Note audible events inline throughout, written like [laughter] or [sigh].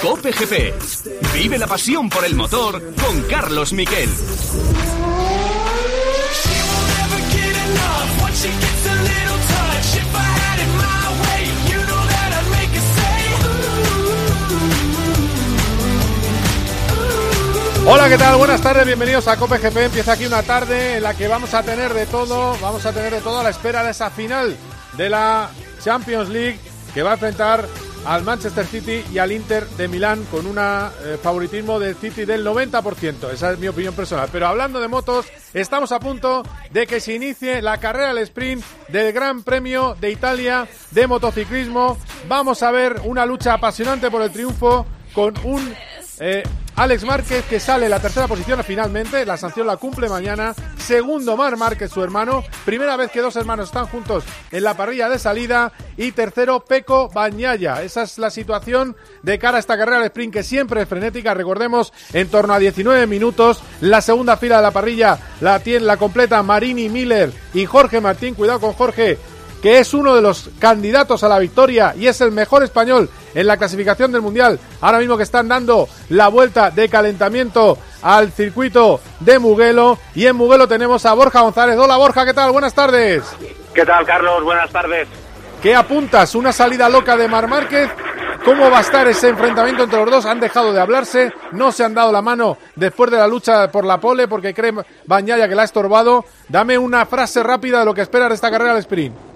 Cope GP. Vive la pasión por el motor con Carlos Miquel. Hola, ¿qué tal? Buenas tardes, bienvenidos a Cope GP. Empieza aquí una tarde en la que vamos a tener de todo, vamos a tener de todo a la espera de esa final de la Champions League que va a enfrentar al Manchester City y al Inter de Milán con un favoritismo del City del 90%. Esa es mi opinión personal. Pero hablando de motos, estamos a punto de que se inicie la carrera al sprint del Gran Premio de Italia de motociclismo. Vamos a ver una lucha apasionante por el triunfo con un eh, Alex Márquez que sale en la tercera posición finalmente, la sanción la cumple mañana. Segundo Mar Márquez, su hermano. Primera vez que dos hermanos están juntos en la parrilla de salida. Y tercero Peco Bañaya. Esa es la situación de cara a esta carrera de sprint que siempre es frenética. Recordemos, en torno a 19 minutos. La segunda fila de la parrilla la tiene la completa Marini Miller y Jorge Martín. Cuidado con Jorge que es uno de los candidatos a la victoria y es el mejor español en la clasificación del Mundial. Ahora mismo que están dando la vuelta de calentamiento al circuito de Muguelo. Y en Muguelo tenemos a Borja González. Hola Borja, ¿qué tal? Buenas tardes. ¿Qué tal, Carlos? Buenas tardes. ¿Qué apuntas? ¿Una salida loca de Mar Márquez? ¿Cómo va a estar ese enfrentamiento entre los dos? Han dejado de hablarse, no se han dado la mano después de la lucha por la pole porque cree Bañaya que la ha estorbado. Dame una frase rápida de lo que esperas de esta carrera al sprint.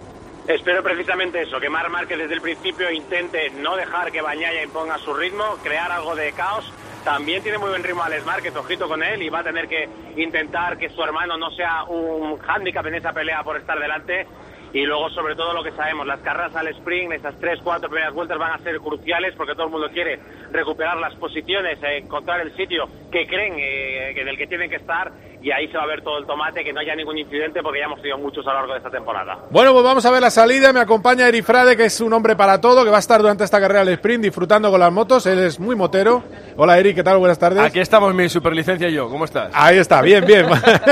Espero precisamente eso, que Mar Márquez desde el principio intente no dejar que Bañaya imponga su ritmo, crear algo de caos. También tiene muy buen ritmo Alex Márquez, ojito con él, y va a tener que intentar que su hermano no sea un hándicap en esa pelea por estar delante. Y luego, sobre todo, lo que sabemos, las carreras al sprint, esas tres, cuatro primeras vueltas van a ser cruciales porque todo el mundo quiere recuperar las posiciones, eh, encontrar el sitio que creen eh, en el que tienen que estar y ahí se va a ver todo el tomate, que no haya ningún incidente porque ya hemos tenido muchos a lo largo de esta temporada. Bueno, pues vamos a ver la salida. Me acompaña Eri Frade, que es un hombre para todo, que va a estar durante esta carrera del sprint disfrutando con las motos. Él es muy motero. Hola Eri, ¿qué tal? Buenas tardes. Aquí estamos, mi superlicencia y yo. ¿Cómo estás? Ahí está, bien, bien.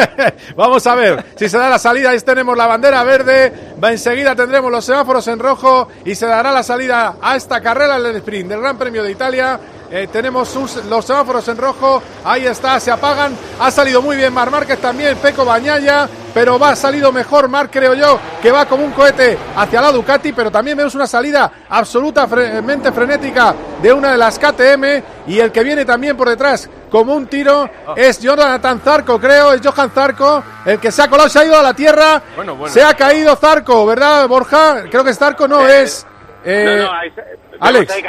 [laughs] vamos a ver si se da la salida. Ahí tenemos la bandera verde. Va enseguida tendremos los semáforos en rojo y se dará la salida a esta carrera del sprint del Gran Premio de Italia. Eh, tenemos los semáforos en rojo, ahí está, se apagan. Ha salido muy bien Mar Márquez también, Peco Bañaya, pero va, ha salido mejor Mar, creo yo, que va como un cohete hacia la Ducati, pero también vemos una salida absolutamente frenética de una de las KTM y el que viene también por detrás como un tiro es Jonathan Zarco, creo, es Johan Zarco, el que se ha colado, se ha ido a la tierra, se ha caído Zarco, ¿verdad, Borja? Creo que es Zarco, no, es... Eh, Alex.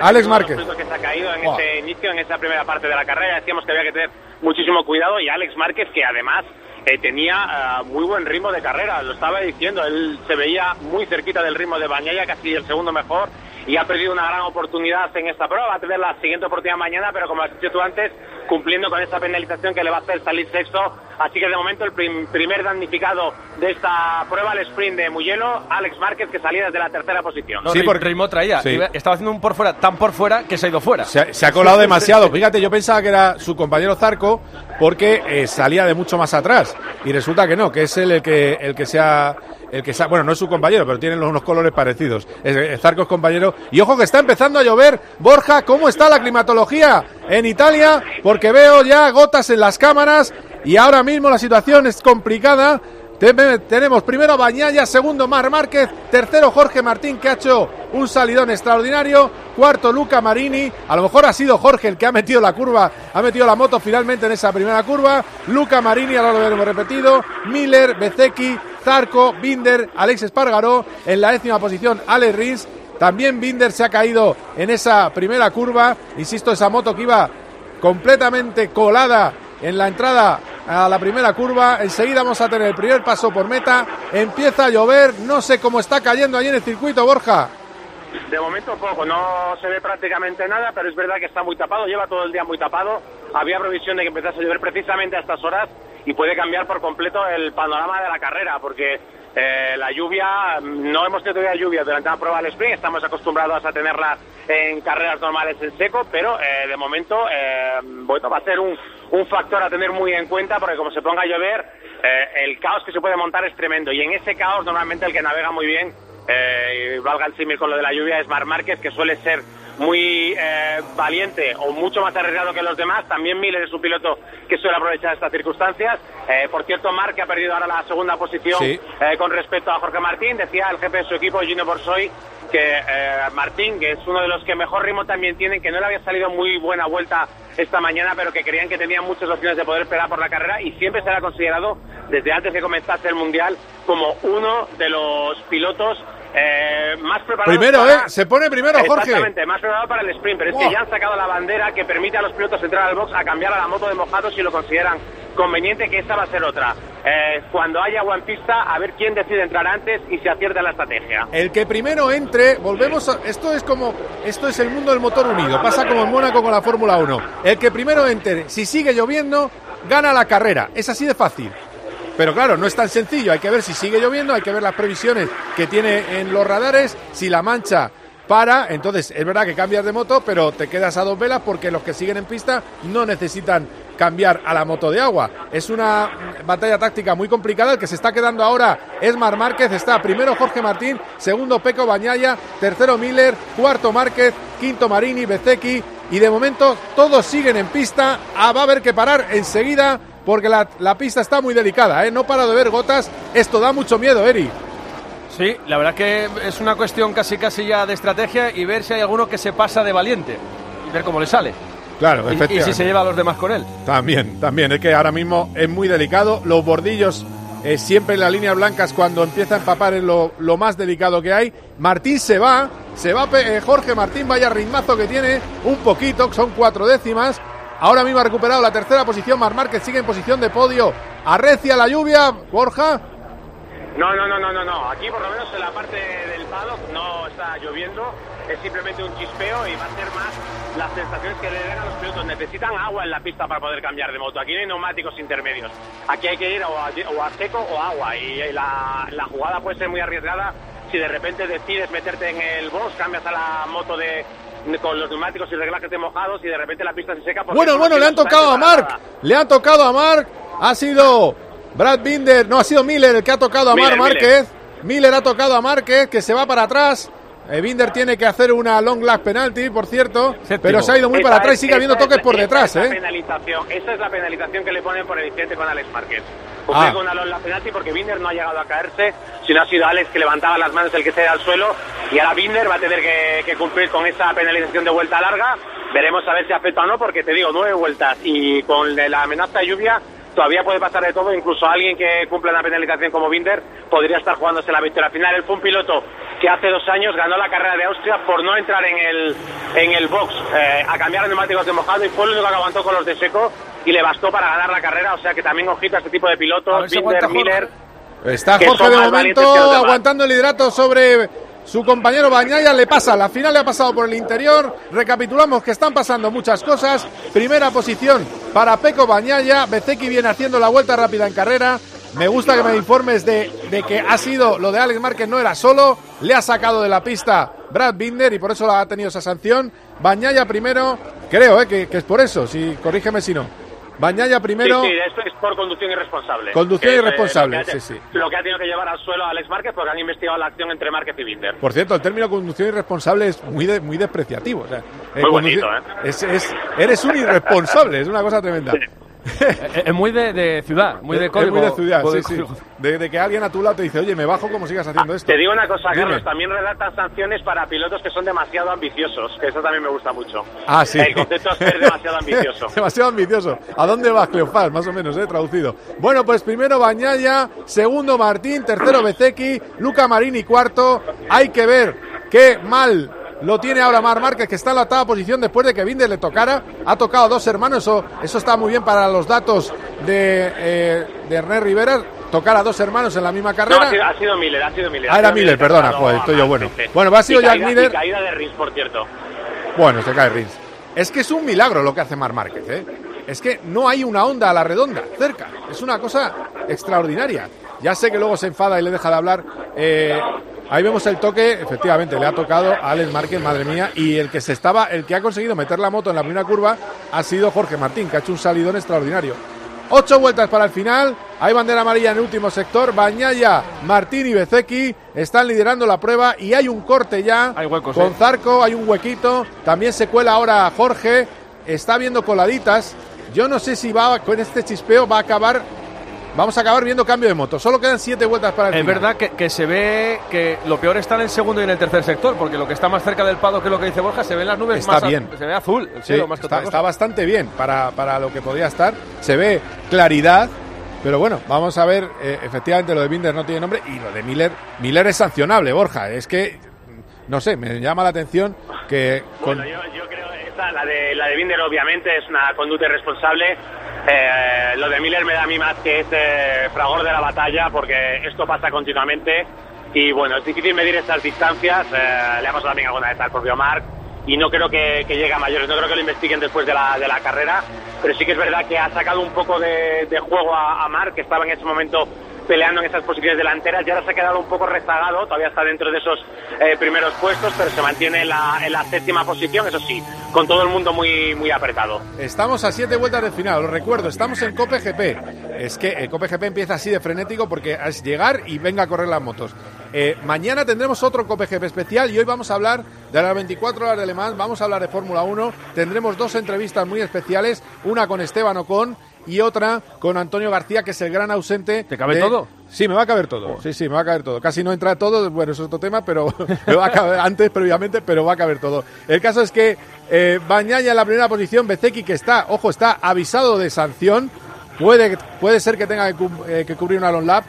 Alex Márquez. que se ha caído en ese inicio, en esa primera parte de la carrera. Decíamos que había que tener muchísimo cuidado y Alex Márquez que además eh, tenía eh, muy buen ritmo de carrera, lo estaba diciendo, él se veía muy cerquita del ritmo de Bañaya, casi el segundo mejor, y ha perdido una gran oportunidad en esta prueba, va a tener la siguiente oportunidad mañana, pero como has dicho tú antes, cumpliendo con esa penalización que le va a hacer salir sexto. Así que de momento el primer damnificado de esta prueba, el sprint de Muyelo, Alex Márquez, que salía desde la tercera posición. sí, porque ritmo traía. Estaba haciendo un por fuera, tan por fuera que se ha ido fuera. Se ha, colado demasiado. Fíjate, yo pensaba que era su compañero Zarco porque eh, salía de mucho más atrás. Y resulta que no, que es él el que, el que se ha el que bueno, no es su compañero, pero tienen unos colores parecidos. Es, Zarco es compañero. Y ojo que está empezando a llover. Borja, ¿cómo está la climatología en Italia? Porque veo ya gotas en las cámaras y ahora mismo la situación es complicada. Tenemos primero Bañaya, segundo Mar Márquez, tercero Jorge Martín que ha hecho un salidón extraordinario, cuarto Luca Marini, a lo mejor ha sido Jorge el que ha metido la curva, ha metido la moto finalmente en esa primera curva, Luca Marini, ahora lo hemos repetido, Miller, Bezeki, Zarco, Binder, Alex Espargaró, en la décima posición Alex Rins, también Binder se ha caído en esa primera curva, insisto, esa moto que iba completamente colada en la entrada a la primera curva. Enseguida vamos a tener el primer paso por meta. Empieza a llover. No sé cómo está cayendo allí en el circuito, Borja. De momento poco, no se ve prácticamente nada, pero es verdad que está muy tapado, lleva todo el día muy tapado. Había previsión de que empezase a llover precisamente a estas horas y puede cambiar por completo el panorama de la carrera, porque eh, la lluvia, no hemos tenido todavía lluvia durante la prueba del sprint, estamos acostumbrados a tenerla en carreras normales en seco, pero eh, de momento eh, va a ser un, un, factor a tener muy en cuenta, porque como se ponga a llover, el caos que se puede montar es tremendo, y en ese caos normalmente el que navega muy bien eh, valga el símil con lo de la lluvia, es Mar Márquez, que suele ser muy eh, valiente o mucho más arriesgado que los demás. También Miller es un piloto que suele aprovechar estas circunstancias. Eh, por cierto, Marc que ha perdido ahora la segunda posición eh, con respecto a Jorge Martín. Decía el jefe de su equipo, Gino Borsoy, que Martín, que es uno de los que mejor ritmo también tienen, que no le había salido muy buena vuelta esta mañana, pero que creían que tenía muchas opciones de poder pelear por la carrera y siempre será considerado, desde antes de comenzase el Mundial, como uno de los pilotos eh, más preparado. Primero, ¿eh? Se pone primero, Jorge. Exactamente, más preparado para el sprint. Pero es que ya han sacado la bandera que permite a los pilotos entrar al box a cambiar a la moto de mojado si lo consideran conveniente, que esa va a ser otra. Eh, cuando haya agua en pista, a ver quién decide entrar antes y se acierta la estrategia. El que primero entre, volvemos a, Esto es como. Esto es el mundo del motor unido. Pasa como en Mónaco con la Fórmula 1. El que primero entre, si sigue lloviendo, gana la carrera. Es así de fácil. Pero claro, no es tan sencillo, hay que ver si sigue lloviendo, hay que ver las previsiones que tiene en los radares, si la mancha para, entonces es verdad que cambias de moto, pero te quedas a dos velas porque los que siguen en pista no necesitan cambiar a la moto de agua. Es una batalla táctica muy complicada. El que se está quedando ahora es Mar Márquez. Está primero Jorge Martín, segundo Peco Bañaya, tercero Miller, cuarto Márquez, quinto Marini, Bezeki. Y de momento todos siguen en pista. Ah, va a haber que parar enseguida porque la, la pista está muy delicada, ¿eh? No para de ver gotas, esto da mucho miedo, Eri. Sí, la verdad que es una cuestión casi casi ya de estrategia y ver si hay alguno que se pasa de valiente y ver cómo le sale. Claro, efectivamente. Y, si se lleva a los demás con él. También, también, es que ahora mismo es muy delicado, los bordillos eh, siempre en las líneas blancas cuando empieza a empapar es lo, más delicado que hay. Martín se va, se va eh, Jorge Martín, vaya ritmazo que tiene, un poquito, son cuatro décimas, Ahora mismo ha recuperado la tercera posición. Mar Márquez sigue en posición de podio. Arrecia la lluvia. Borja. No, no, no, no, no, no. Aquí por lo menos en la parte del paddock no está lloviendo. Es simplemente un chispeo y va a ser más las sensaciones que le den a los pilotos. Necesitan agua en la pista para poder cambiar de moto. Aquí no hay neumáticos intermedios. Aquí hay que ir o a, seco o agua. Y la, la jugada puede ser muy arriesgada si de repente decides meterte en el box, cambias a la moto de, con los neumáticos y reglajes de mojados y de repente la pista se seca. Bueno, bueno, le han tocado a Mark. Le han tocado a Mark. Ha sido Brad Binder, no, ha sido Miller el que ha tocado a Mark Márquez. Miller. ha tocado a Márquez, que se va para atrás. Eh, Binder tiene que hacer una long lap penalty, por cierto, pero se ha ido muy para atrás y sigue habiendo toques por detrás. Esa, ¿eh? penalización, esa es la penalización que le ponen por el incidente con Alex Márquez. Cumple ah. con una long lap penalty porque Binder no ha llegado a caerse, sino ha sido Alex que levantaba las manos el que se da al suelo y ahora Binder va a tener que, cumplir con esa penalización de vuelta larga. Veremos a ver si afecta o no, porque te digo, nueve vueltas y con la amenaza de lluvia todavía puede pasar de todo, incluso alguien que cumple una penalización como Binder podría estar jugándose la victoria final. Él fue un piloto que hace dos años ganó la carrera de Austria por no entrar en el, en el box eh, a cambiar neumáticos de mojado y fue el único que aguantó con los de seco y le bastó para ganar la carrera, o sea que también ojito a este tipo de pilotos, Binder, Miller. Está Jorge de momento aguantando el hidrato sobre su compañero Bañaya le pasa, la final le ha pasado por el interior. Recapitulamos que están pasando muchas cosas. Primera posición para Peco Bañaya. Bezeki viene haciendo la vuelta rápida en carrera. Me gusta que me informes de, de, que ha sido lo de Alex Márquez, no era solo. Le ha sacado de la pista Brad Binder y por eso ha tenido esa sanción. Bañaya primero, creo eh, que, que es por eso, si corrígeme si no. Bañaya primero. Sí, sí, esto es por conducción irresponsable. Conducción irresponsable, lo sí, sí. Lo que ha tenido que llevar al suelo a Alex Márquez porque han investigado la acción entre Márquez y Binder. Por cierto, el término conducción irresponsable es muy muy despreciativo. muy bonito, ¿eh? Es, es, eres un irresponsable, es una cosa tremenda. Es muy de, ciudad, muy de código. Es muy de ciudad, sí, sí. De, que alguien a tu lado te dice, oye, me bajo como sigas haciendo esto. Te digo una cosa, Carlos, también redactan sanciones para pilotos que son demasiado ambiciosos, que eso también me gusta mucho. Ah, sí. El concepto es ser demasiado ambicioso. [laughs] demasiado ambicioso. ¿A dónde vas, Cleofás? Más o menos, ¿eh? Traducido. Bueno, pues primero Bañaya, segundo Martín, tercero Bezeki, Luca Marini cuarto. Hay que ver qué mal lo tiene ahora Mar Márquez, que está en la octava posición después de que Binder le tocara. Ha tocado a dos hermanos, eso, eso está muy bien para los datos de, eh, de René Rivera. Tocar a dos hermanos en la misma carrera. No, ha sido, Miller, ha sido Miller. Ah, era Miller, perdona, joder, estoy yo bueno. Bueno, va a sido Jack Miller. caída de Rins, por cierto. Bueno, se cae Rins. Es que es un milagro lo que hace Mar Márquez, ¿eh? Es que no hay una onda a la redonda, cerca. Es una cosa extraordinaria. Ya sé que luego se enfada y le deja de hablar eh, Ahí vemos el toque, efectivamente, le ha tocado a Alex Márquez, madre mía, y el que se estaba, el que ha conseguido meter la moto en la primera curva ha sido Jorge Martín, que ha hecho un salidón extraordinario. Ocho vueltas para el final. Hay bandera amarilla en el último sector. Bañaya, Martín y Bezeki están liderando la prueba y hay un corte ya Hay huecos, con eh. Zarco. Hay un huequito. También se cuela ahora Jorge. Está viendo coladitas. Yo no sé si va con este chispeo va a acabar. Vamos a acabar viendo cambio de moto. Solo quedan siete vueltas para el Es final. verdad que, que se ve que lo peor está en el segundo y en el tercer sector, porque lo que está más cerca del pado que lo que dice Borja se ven las nubes Está más a- bien. se ve azul, el Sí, cielo más que está, otra cosa. está bastante bien para, para lo que podría estar. Se ve claridad, pero bueno, vamos a ver. eh, efectivamente, lo de Binder no tiene nombre y lo de Miller. Miller es sancionable, Borja. Es que, no sé, me llama la atención que. Con, yo, yo creo la de la de Binder obviamente es una conducta irresponsable. Eh, lo de Miller me da a mí más que es eh, fragor de la batalla porque esto pasa continuamente y bueno, es difícil medir estas distancias. eh, le ha pasado también alguna vez al propio Mark y no creo que, que llegue a mayores, no creo que lo investiguen después de la, de la carrera, pero sí que es verdad que ha sacado un poco de, de juego a, a que estaba en ese momento peleando en esas posiciones delanteras y ahora se ha quedado un poco rezagado, todavía está dentro de esos eh, primeros puestos, pero se mantiene en la, en la séptima posición, eso sí, con todo el mundo muy, muy apretado. Estamos a siete vueltas del final, os recuerdo, estamos en Cope GP. Es que el Cope GP empieza así de frenético porque es llegar y venga a correr las motos. Eh, mañana tendremos otro Cope GP especial y hoy vamos a hablar de las 24 horas de Le Mans, vamos a hablar de Fórmula 1, tendremos dos entrevistas muy especiales, una con Esteban Ocon y otra con Antonio García, que es el gran ausente. ¿Te cabe de- todo? Sí, me va a caber todo. Sí, sí, me va a caber todo. Casi no entra todo, bueno, es otro tema, pero [laughs] me va a caber antes, previamente, pero va a caber todo. El caso es que eh, Bañaya en la primera posición, Bezeki que está, ojo, está avisado de sanción. Puede, puede ser que tenga que, eh, que cubrir una long lap.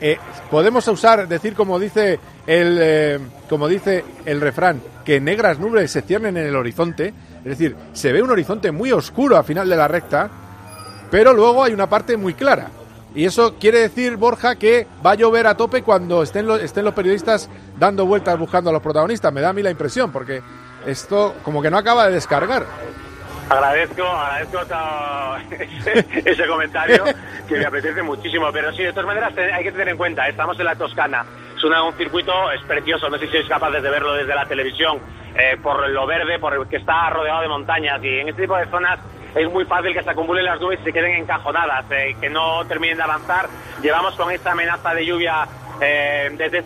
Eh, podemos usar, decir como dice el, eh, como dice el refrán, que negras nubes se ciernen en el horizonte. Es decir, se ve un horizonte muy oscuro al final de la recta pero luego hay una parte muy clara. Y eso quiere decir, Borja, que va a llover a tope cuando estén los, estén los periodistas dando vueltas buscando a los protagonistas. Me da a mí la impresión, porque esto como que no acaba de descargar. Agradezco, agradezco ese, [laughs] ese comentario que me apetece muchísimo, pero sí, de todas maneras hay que tener en cuenta, estamos en la Toscana, es una- un circuito, es precioso, no sé si sois capaces de verlo desde la televisión, eh, por lo verde, por el que está rodeado de montañas y en este tipo de zonas es muy fácil que se acumulen las nubes y se queden encajonadas, eh, que no terminen de avanzar. Llevamos con esta amenaza de lluvia eh, desde,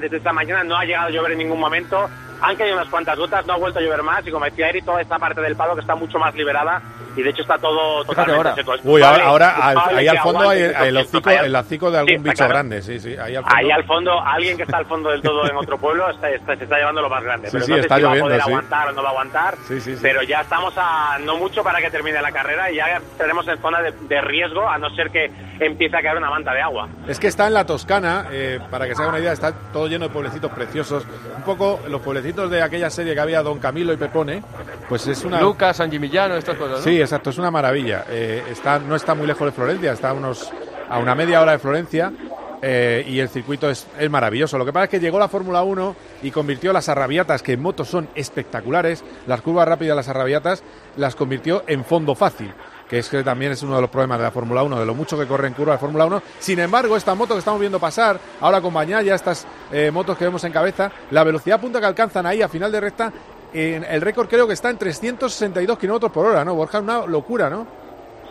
desde esta mañana, no ha llegado a llover en ningún momento. Han caído unas cuantas gotas, no ha vuelto a llover más y como decía Eri, toda esta parte del palo que está mucho más liberada y de hecho está todo totalmente ahora. seco. Uy, ahora, ahora ahí al fondo hay el, hocico, el hocico de algún Sí, bicho claro. grande, sí, sí, ahí al fondo. Ahí al fondo, alguien que está al fondo del todo en otro pueblo está, está- se está llevando lo más grande. Sí, pero sí, no sé está si va a lloviendo, poder sí. aguantar o no va a aguantar. Sí, sí, sí. Pero ya estamos a no mucho para que termine la carrera y ya estaremos en zona de, de riesgo, a no ser que empiece a caer una manta de agua. Es que está en la Toscana, eh, para que se haga una idea, está todo lleno de pueblecitos preciosos. Un poco los pueblecitos de aquella serie que había Don Camilo y Pepone, pues es una... Lucas, San Gimignano, estas cosas, ¿no? Sí, exacto, es una maravilla. Eh, está, no está muy lejos de Florencia, está a, unos, a una media hora de Florencia eh, y el circuito es, es maravilloso. Lo que pasa es que llegó la Fórmula 1 y convirtió las arrabiatas, que en motos son espectaculares, las curvas rápidas, las arrabiatas, las convirtió en fondo fácil. Que es que también es uno de los problemas de la Fórmula 1, de lo mucho que corre en curva de Fórmula 1. Sin embargo, esta moto que estamos viendo pasar, ahora con Bañaya, estas eh, motos que vemos en cabeza, la velocidad punta que alcanzan ahí a final de recta, en el récord creo que está en 362 kilómetros por hora, ¿no? Borja, una locura, ¿no?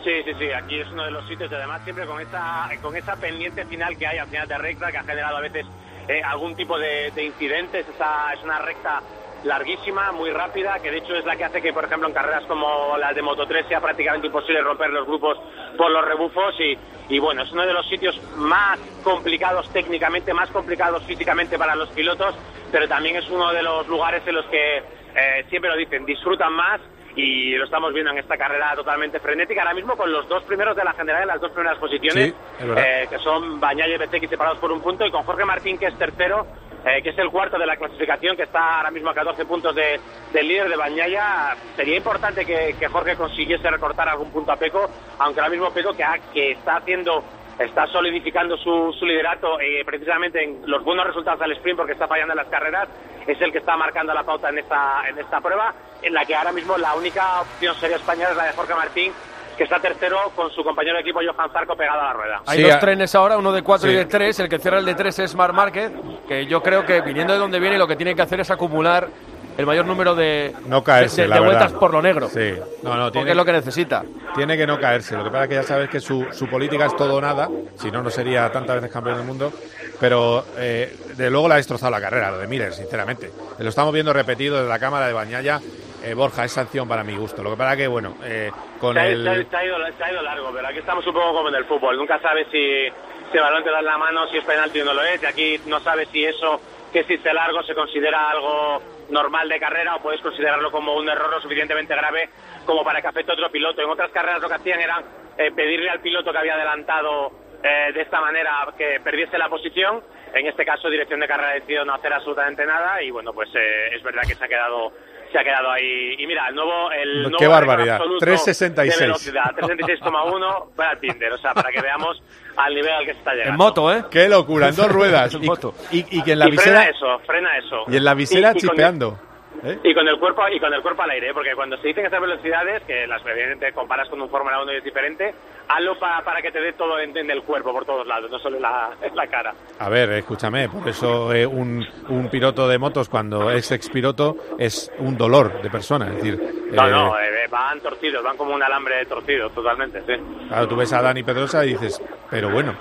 Sí, sí, sí, aquí es uno de los sitios y además siempre con esa, con esa pendiente final que hay al final de recta que ha generado a veces eh, algún tipo de, de incidentes. Esa, es una recta larguísima, muy rápida, que de hecho es la que hace que, por ejemplo, en carreras como las de Moto 3 sea prácticamente imposible romper los grupos por los rebufos y, y bueno, es uno de los sitios más complicados técnicamente, más complicados físicamente para los pilotos, pero también es uno de los lugares en los que eh, siempre lo dicen, disfrutan más y lo estamos viendo en esta carrera totalmente frenética, ahora mismo con los dos primeros de la general en las dos primeras posiciones, Sí, eh, que son Bañaya y Bezzecchi separados por un punto, y con Jorge Martín, que es tercero, eh, que es el cuarto de la clasificación, que está ahora mismo a 14 puntos de- del líder de Bañaya. Sería importante que, que Jorge consiguiese recortar algún punto a Peco, aunque ahora mismo Peco, que, ha- que está haciendo está solidificando su, su liderato eh, precisamente en los buenos resultados al sprint porque está fallando en las carreras, es el que está marcando la pauta en esta, en esta prueba, en la que ahora mismo la única opción seria española es la de Jorge Martín, que está tercero con su compañero de equipo Johan Zarco pegado a la rueda. Hay Sí, dos a- trenes ahora, uno de cuatro Sí. y de tres. El que cierra el de tres es Mar Márquez, que yo creo que viniendo de donde viene lo que tiene que hacer es acumular el mayor número de, no caerse, de, vueltas por lo negro. Sí, no, no, Porque tiene, es lo que necesita. tiene que no caerse. Lo que pasa es que ya sabes que su, su política es todo o nada, si no, no sería tantas veces campeón del mundo. Pero eh, de luego le ha destrozado la carrera, lo de Miller, sinceramente. Lo estamos viendo repetido desde la cámara de Bañaya. Eh, Borja, es sanción para mi gusto. Lo que pasa que, bueno, eh, con Se ha, el. se ha- se ha ido, se ha ido largo, pero aquí estamos un poco como en el fútbol. Nunca sabes si, si el balón te da la mano, si es penalti o no lo es. Y aquí no sabes si eso que existe largo se considera algo normal de carrera o puedes considerarlo como un error lo suficientemente grave como para que afecte a otro piloto. En otras carreras lo que hacían era eh, pedirle al piloto que había adelantado eh, de esta manera que perdiese la posición. En este caso, dirección de carrera ha decidido no hacer absolutamente nada y bueno, pues eh, es verdad que se ha quedado se ha quedado ahí. Y mira, el nuevo el Qué nuevo barbaridad. récord absoluto 3.66. de velocidad, 3.66,1 para el Tinder, o sea, para que veamos al nivel al que se está llegando. En moto, ¿eh? ¡Qué locura! En dos [laughs] ruedas. En y, moto. y- y que en la y visera. frena eso, frena eso. Y en la visera Y- y con- chispeando. ¿Eh? Y con el cuerpo y con el cuerpo al aire, ¿eh? porque cuando se dicen esas velocidades, que las evidentemente comparas con un Fórmula 1 y es diferente, hazlo pa- para que te dé todo en, en el cuerpo por todos lados, no solo en la, en la cara. A ver, escúchame, por eso eh, un, un piloto de motos cuando es expiloto es un dolor de persona. Es decir, No, no, van torcidos, van como un alambre torcido, totalmente, sí. claro, tú ves a Dani Pedrosa y dices, pero bueno,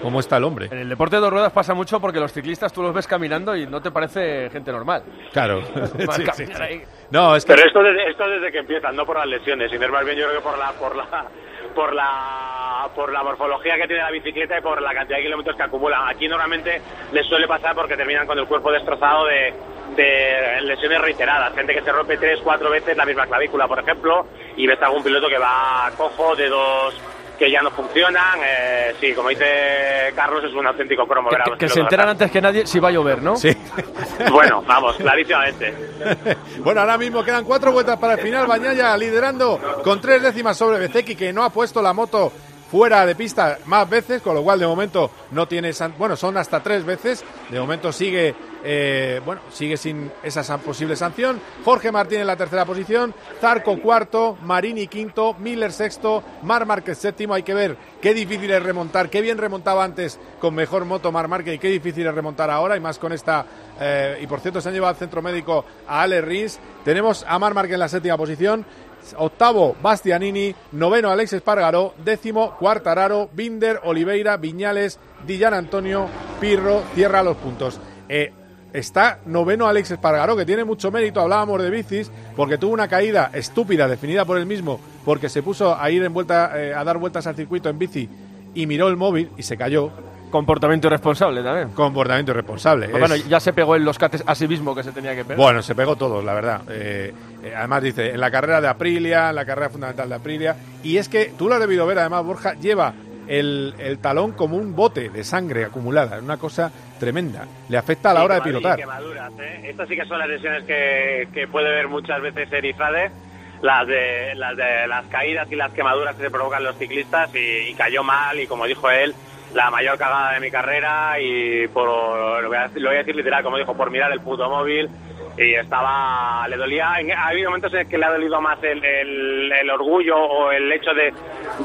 ¿cómo está el hombre? En el deporte de dos ruedas pasa mucho porque los ciclistas tú los ves caminando y no te parece gente normal. Claro. [laughs] Sí. No, es que Pero esto desde, esto desde que empiezan, no por las lesiones, sino más bien yo creo que por la, por la, por la, por la morfología que tiene la bicicleta y por la cantidad de kilómetros que acumulan. Aquí normalmente les suele pasar porque terminan con el cuerpo destrozado de, de lesiones reiteradas. Gente que se rompe tres, cuatro veces la misma clavícula, por ejemplo, y ves algún piloto que va cojo, dedos que ya no funcionan. Eh, sí, como dice Carlos, es un auténtico cromo. Que, que- se enteran antes que nadie si va a llover, ¿no? sí. [laughs] Bueno, vamos, clarísimamente. [laughs] bueno, ahora mismo quedan cuatro vueltas para el final. Bañaya liderando con tres décimas sobre Bezeki, que no ha puesto la moto fuera de pista más veces, con lo cual de momento no tiene. san- Bueno, son hasta tres veces. De momento sigue. Eh, bueno, sigue sin esa posible sanción. Jorge Martín en la tercera posición, Zarco cuarto, Marini quinto, Miller sexto, Mar Márquez séptimo. Hay que ver qué difícil es remontar, qué bien remontaba antes con mejor moto Mar Márquez y qué difícil es remontar ahora y más con esta. eh, y por cierto, se han llevado al centro médico a Ale Rins. Tenemos a Mar Márquez en la séptima posición. Octavo, Bastianini. Noveno, Alex Espargaró. Décimo, Cuartararo. Binder, Oliveira, Viñales, Dillan Antonio, Pirro. Cierra los puntos. Eh, está noveno Alex Espargaró, que tiene mucho mérito. Hablábamos de bicis, porque tuvo una caída estúpida, definida por él mismo, porque se puso a ir en vuelta, eh, a dar vueltas al circuito en bici y miró el móvil y se cayó. Comportamiento irresponsable también. Comportamiento irresponsable. Pues Es- bueno, ya se pegó en los cates a sí mismo que se tenía que pegar. Bueno, se pegó todos, la verdad. Eh, eh, además dice, en la carrera de Aprilia, en la carrera fundamental de Aprilia. Y es que tú lo has debido ver, además, Borja, lleva el, el talón como un bote de sangre acumulada. Es una cosa tremenda. Le afecta a la Sí, hora de pilotar. quemaduras, ¿eh? Estas sí que son las lesiones que, que puede ver muchas veces Erizade, las de, las de las caídas y las quemaduras que se provocan los ciclistas y, y cayó mal y como dijo él, la mayor cagada de mi carrera y por, lo voy a, lo voy a decir literal, como dijo, por mirar el puto móvil y estaba, le dolía, ha habido momentos en que le ha dolido más el, el- el orgullo o el hecho de,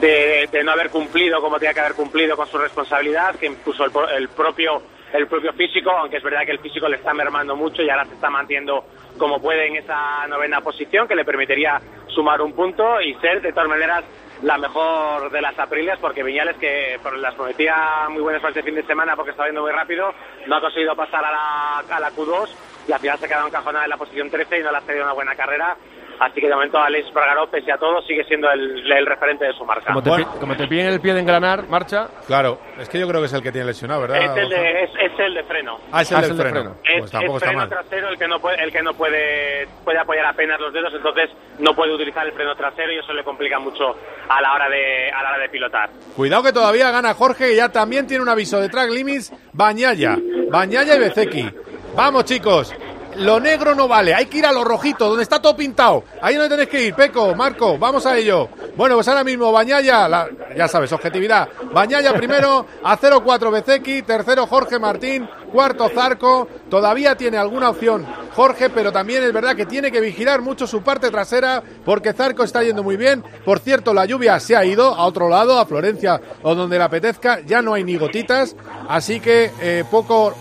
de- no haber cumplido como tenía que haber cumplido con su responsabilidad, que incluso el, el propio el propio físico, aunque es verdad que el físico le está mermando mucho y ahora se está manteniendo como puede en esa novena posición, que le permitiría sumar un punto y ser de todas maneras la mejor de las apriles, porque Viñales, que las prometía muy buenas para este fin de semana porque está yendo muy rápido, no ha conseguido pasar a la, a la Q2 y al final se ha quedado encajonada en la posición 13 y no le ha tenido una buena carrera. Así que de momento Alex Bragaró, pese a todo, sigue siendo el, el referente de su marca. como, te, bueno. como te pillen el pie de engranar, marcha. Claro, es que yo creo que es el que tiene lesionado, ¿verdad? Es el, de, es, es el de freno. Ah, es el Ah, del es el de freno. freno. Es, Pues tampoco es está freno mal. trasero el que no puede, el que no puede, puede apoyar apenas los dedos, entonces no puede utilizar el freno trasero y eso le complica mucho a la hora de, a la hora de pilotar. Cuidado que todavía gana Jorge, que ya también tiene un aviso de track limits. Bañaya, Bañaya y Bezeki. Vamos, chicos. Lo negro no vale, hay que ir a lo rojito, donde está todo pintado. Ahí donde tenéis que ir, Peco, Marco, vamos a ello. Bueno, pues ahora mismo Bañaya, la- ya sabes, objetividad. Bañaya primero, a 0-4 Bezeki, tercero Jorge Martín, cuarto Zarco. Todavía tiene alguna opción Jorge, pero también es verdad que tiene que vigilar mucho su parte trasera porque Zarco está yendo muy bien. Por cierto, la lluvia se ha ido a otro lado, a Florencia o donde le apetezca. Ya no hay ni gotitas, así que eh, poco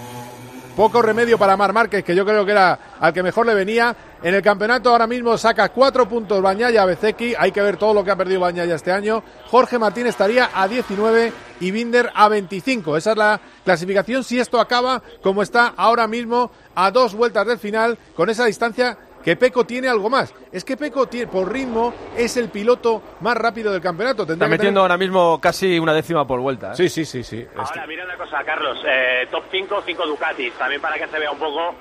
poco remedio para Mar Márquez, que yo creo que era al que mejor le venía. En el campeonato ahora mismo saca cuatro puntos Bañaya Bezeki. Hay que ver todo lo que ha perdido Bañaya este año. Jorge Martín estaría a 19 y Binder a 25. Esa es la clasificación si esto acaba como está ahora mismo a dos vueltas del final con esa distancia que Peco tiene algo más. Es que Peco tiene, por ritmo es el piloto más rápido del campeonato. Está metiendo ahora mismo casi una décima por vuelta. ¿eh? Sí, sí, sí, sí. Ahora, mira una cosa, Carlos. Eh, top 5, 5 Ducatis. También para que se vea un poco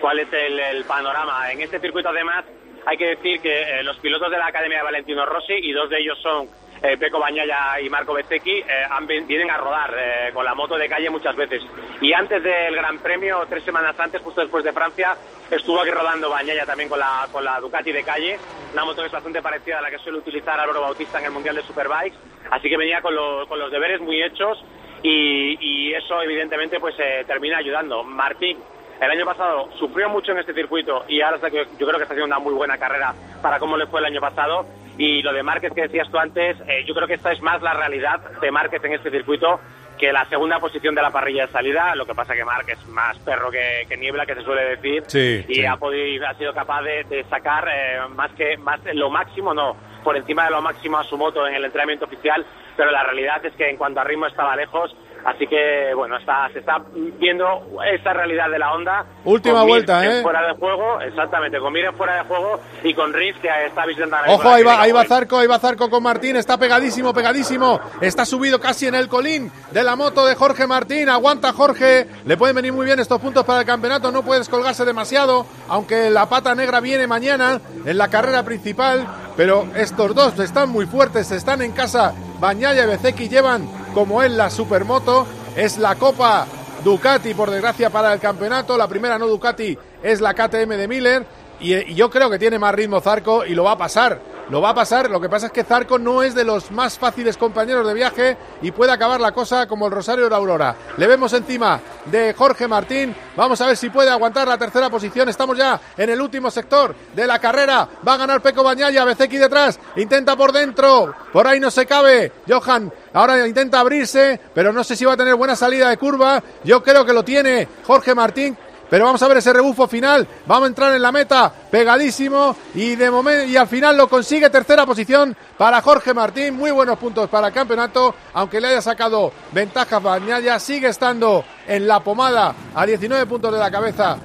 cuál es el, panorama. En este circuito, además, hay que decir que eh, los pilotos de la Academia de Valentino Rossi, y dos de ellos son eh, Peco Bañaya y Marco Bezzecchi eh, vienen a rodar eh, con la moto de calle muchas veces. Y antes del Gran Premio, tres semanas antes, justo después de Francia, estuvo aquí rodando Bañaya también con la, con la Ducati de calle, una moto que es bastante parecida a la que suele utilizar Álvaro Bautista en el Mundial de Superbikes, así que venía con, con los deberes muy hechos y, eso evidentemente pues termina ayudando. Martín el año pasado sufrió mucho en este circuito y ahora yo creo que está haciendo una muy buena carrera para cómo le fue el año pasado y lo de Márquez que decías tú antes, eh, yo creo que esta es más la realidad de Márquez en este circuito que la segunda posición de la parrilla de salida. Lo que pasa que Márquez es más perro que, niebla, que se suele decir, y Ha, podido, ha sido capaz de, sacar eh, más que más lo máximo, no, por encima de lo máximo a su moto en el entrenamiento oficial. Pero la realidad es que en cuanto a ritmo estaba lejos Así que, bueno, está, se está viendo esa realidad de la onda. Última vuelta, ¿eh? Fuera de juego, exactamente, con Miren fuera de juego y con Riz que está visitando. Ojo, ahí va, ahí va Zarco, ahí va Zarco con Martín, está pegadísimo, pegadísimo. Está subido casi en el colín de la moto de Jorge Martín. Aguanta Jorge, le pueden venir muy bien estos puntos para el campeonato, no puedes colgarse demasiado, aunque la pata negra viene mañana en la carrera principal. Pero estos dos están muy fuertes, están en casa. Bañaya y Bezeki llevan como es la supermoto. Es la Copa Ducati, por desgracia, para el campeonato. La primera no Ducati es la KTM de Miller. Y, yo creo que tiene más ritmo Zarco y lo va a pasar. Lo va a pasar. Lo que pasa es que Zarco no es de los más fáciles compañeros de viaje y puede acabar la cosa como el Rosario de la Aurora. Le vemos encima de Jorge Martín. Vamos a ver si puede aguantar la tercera posición. Estamos ya en el último sector de la carrera. Va a ganar Peco Bañaya. Bezeki detrás. Intenta por dentro. Por ahí no se cabe. Johan ahora intenta abrirse, pero no sé si va a tener buena salida de curva. Yo creo que lo tiene Jorge Martín, pero vamos a ver ese rebufo final. Vamos a entrar en la meta pegadísimo y de momento y al final lo consigue tercera posición para Jorge Martín. Muy buenos puntos para el campeonato, aunque le haya sacado ventajas Bañaya, sigue estando en la pomada a 19 puntos de la cabeza.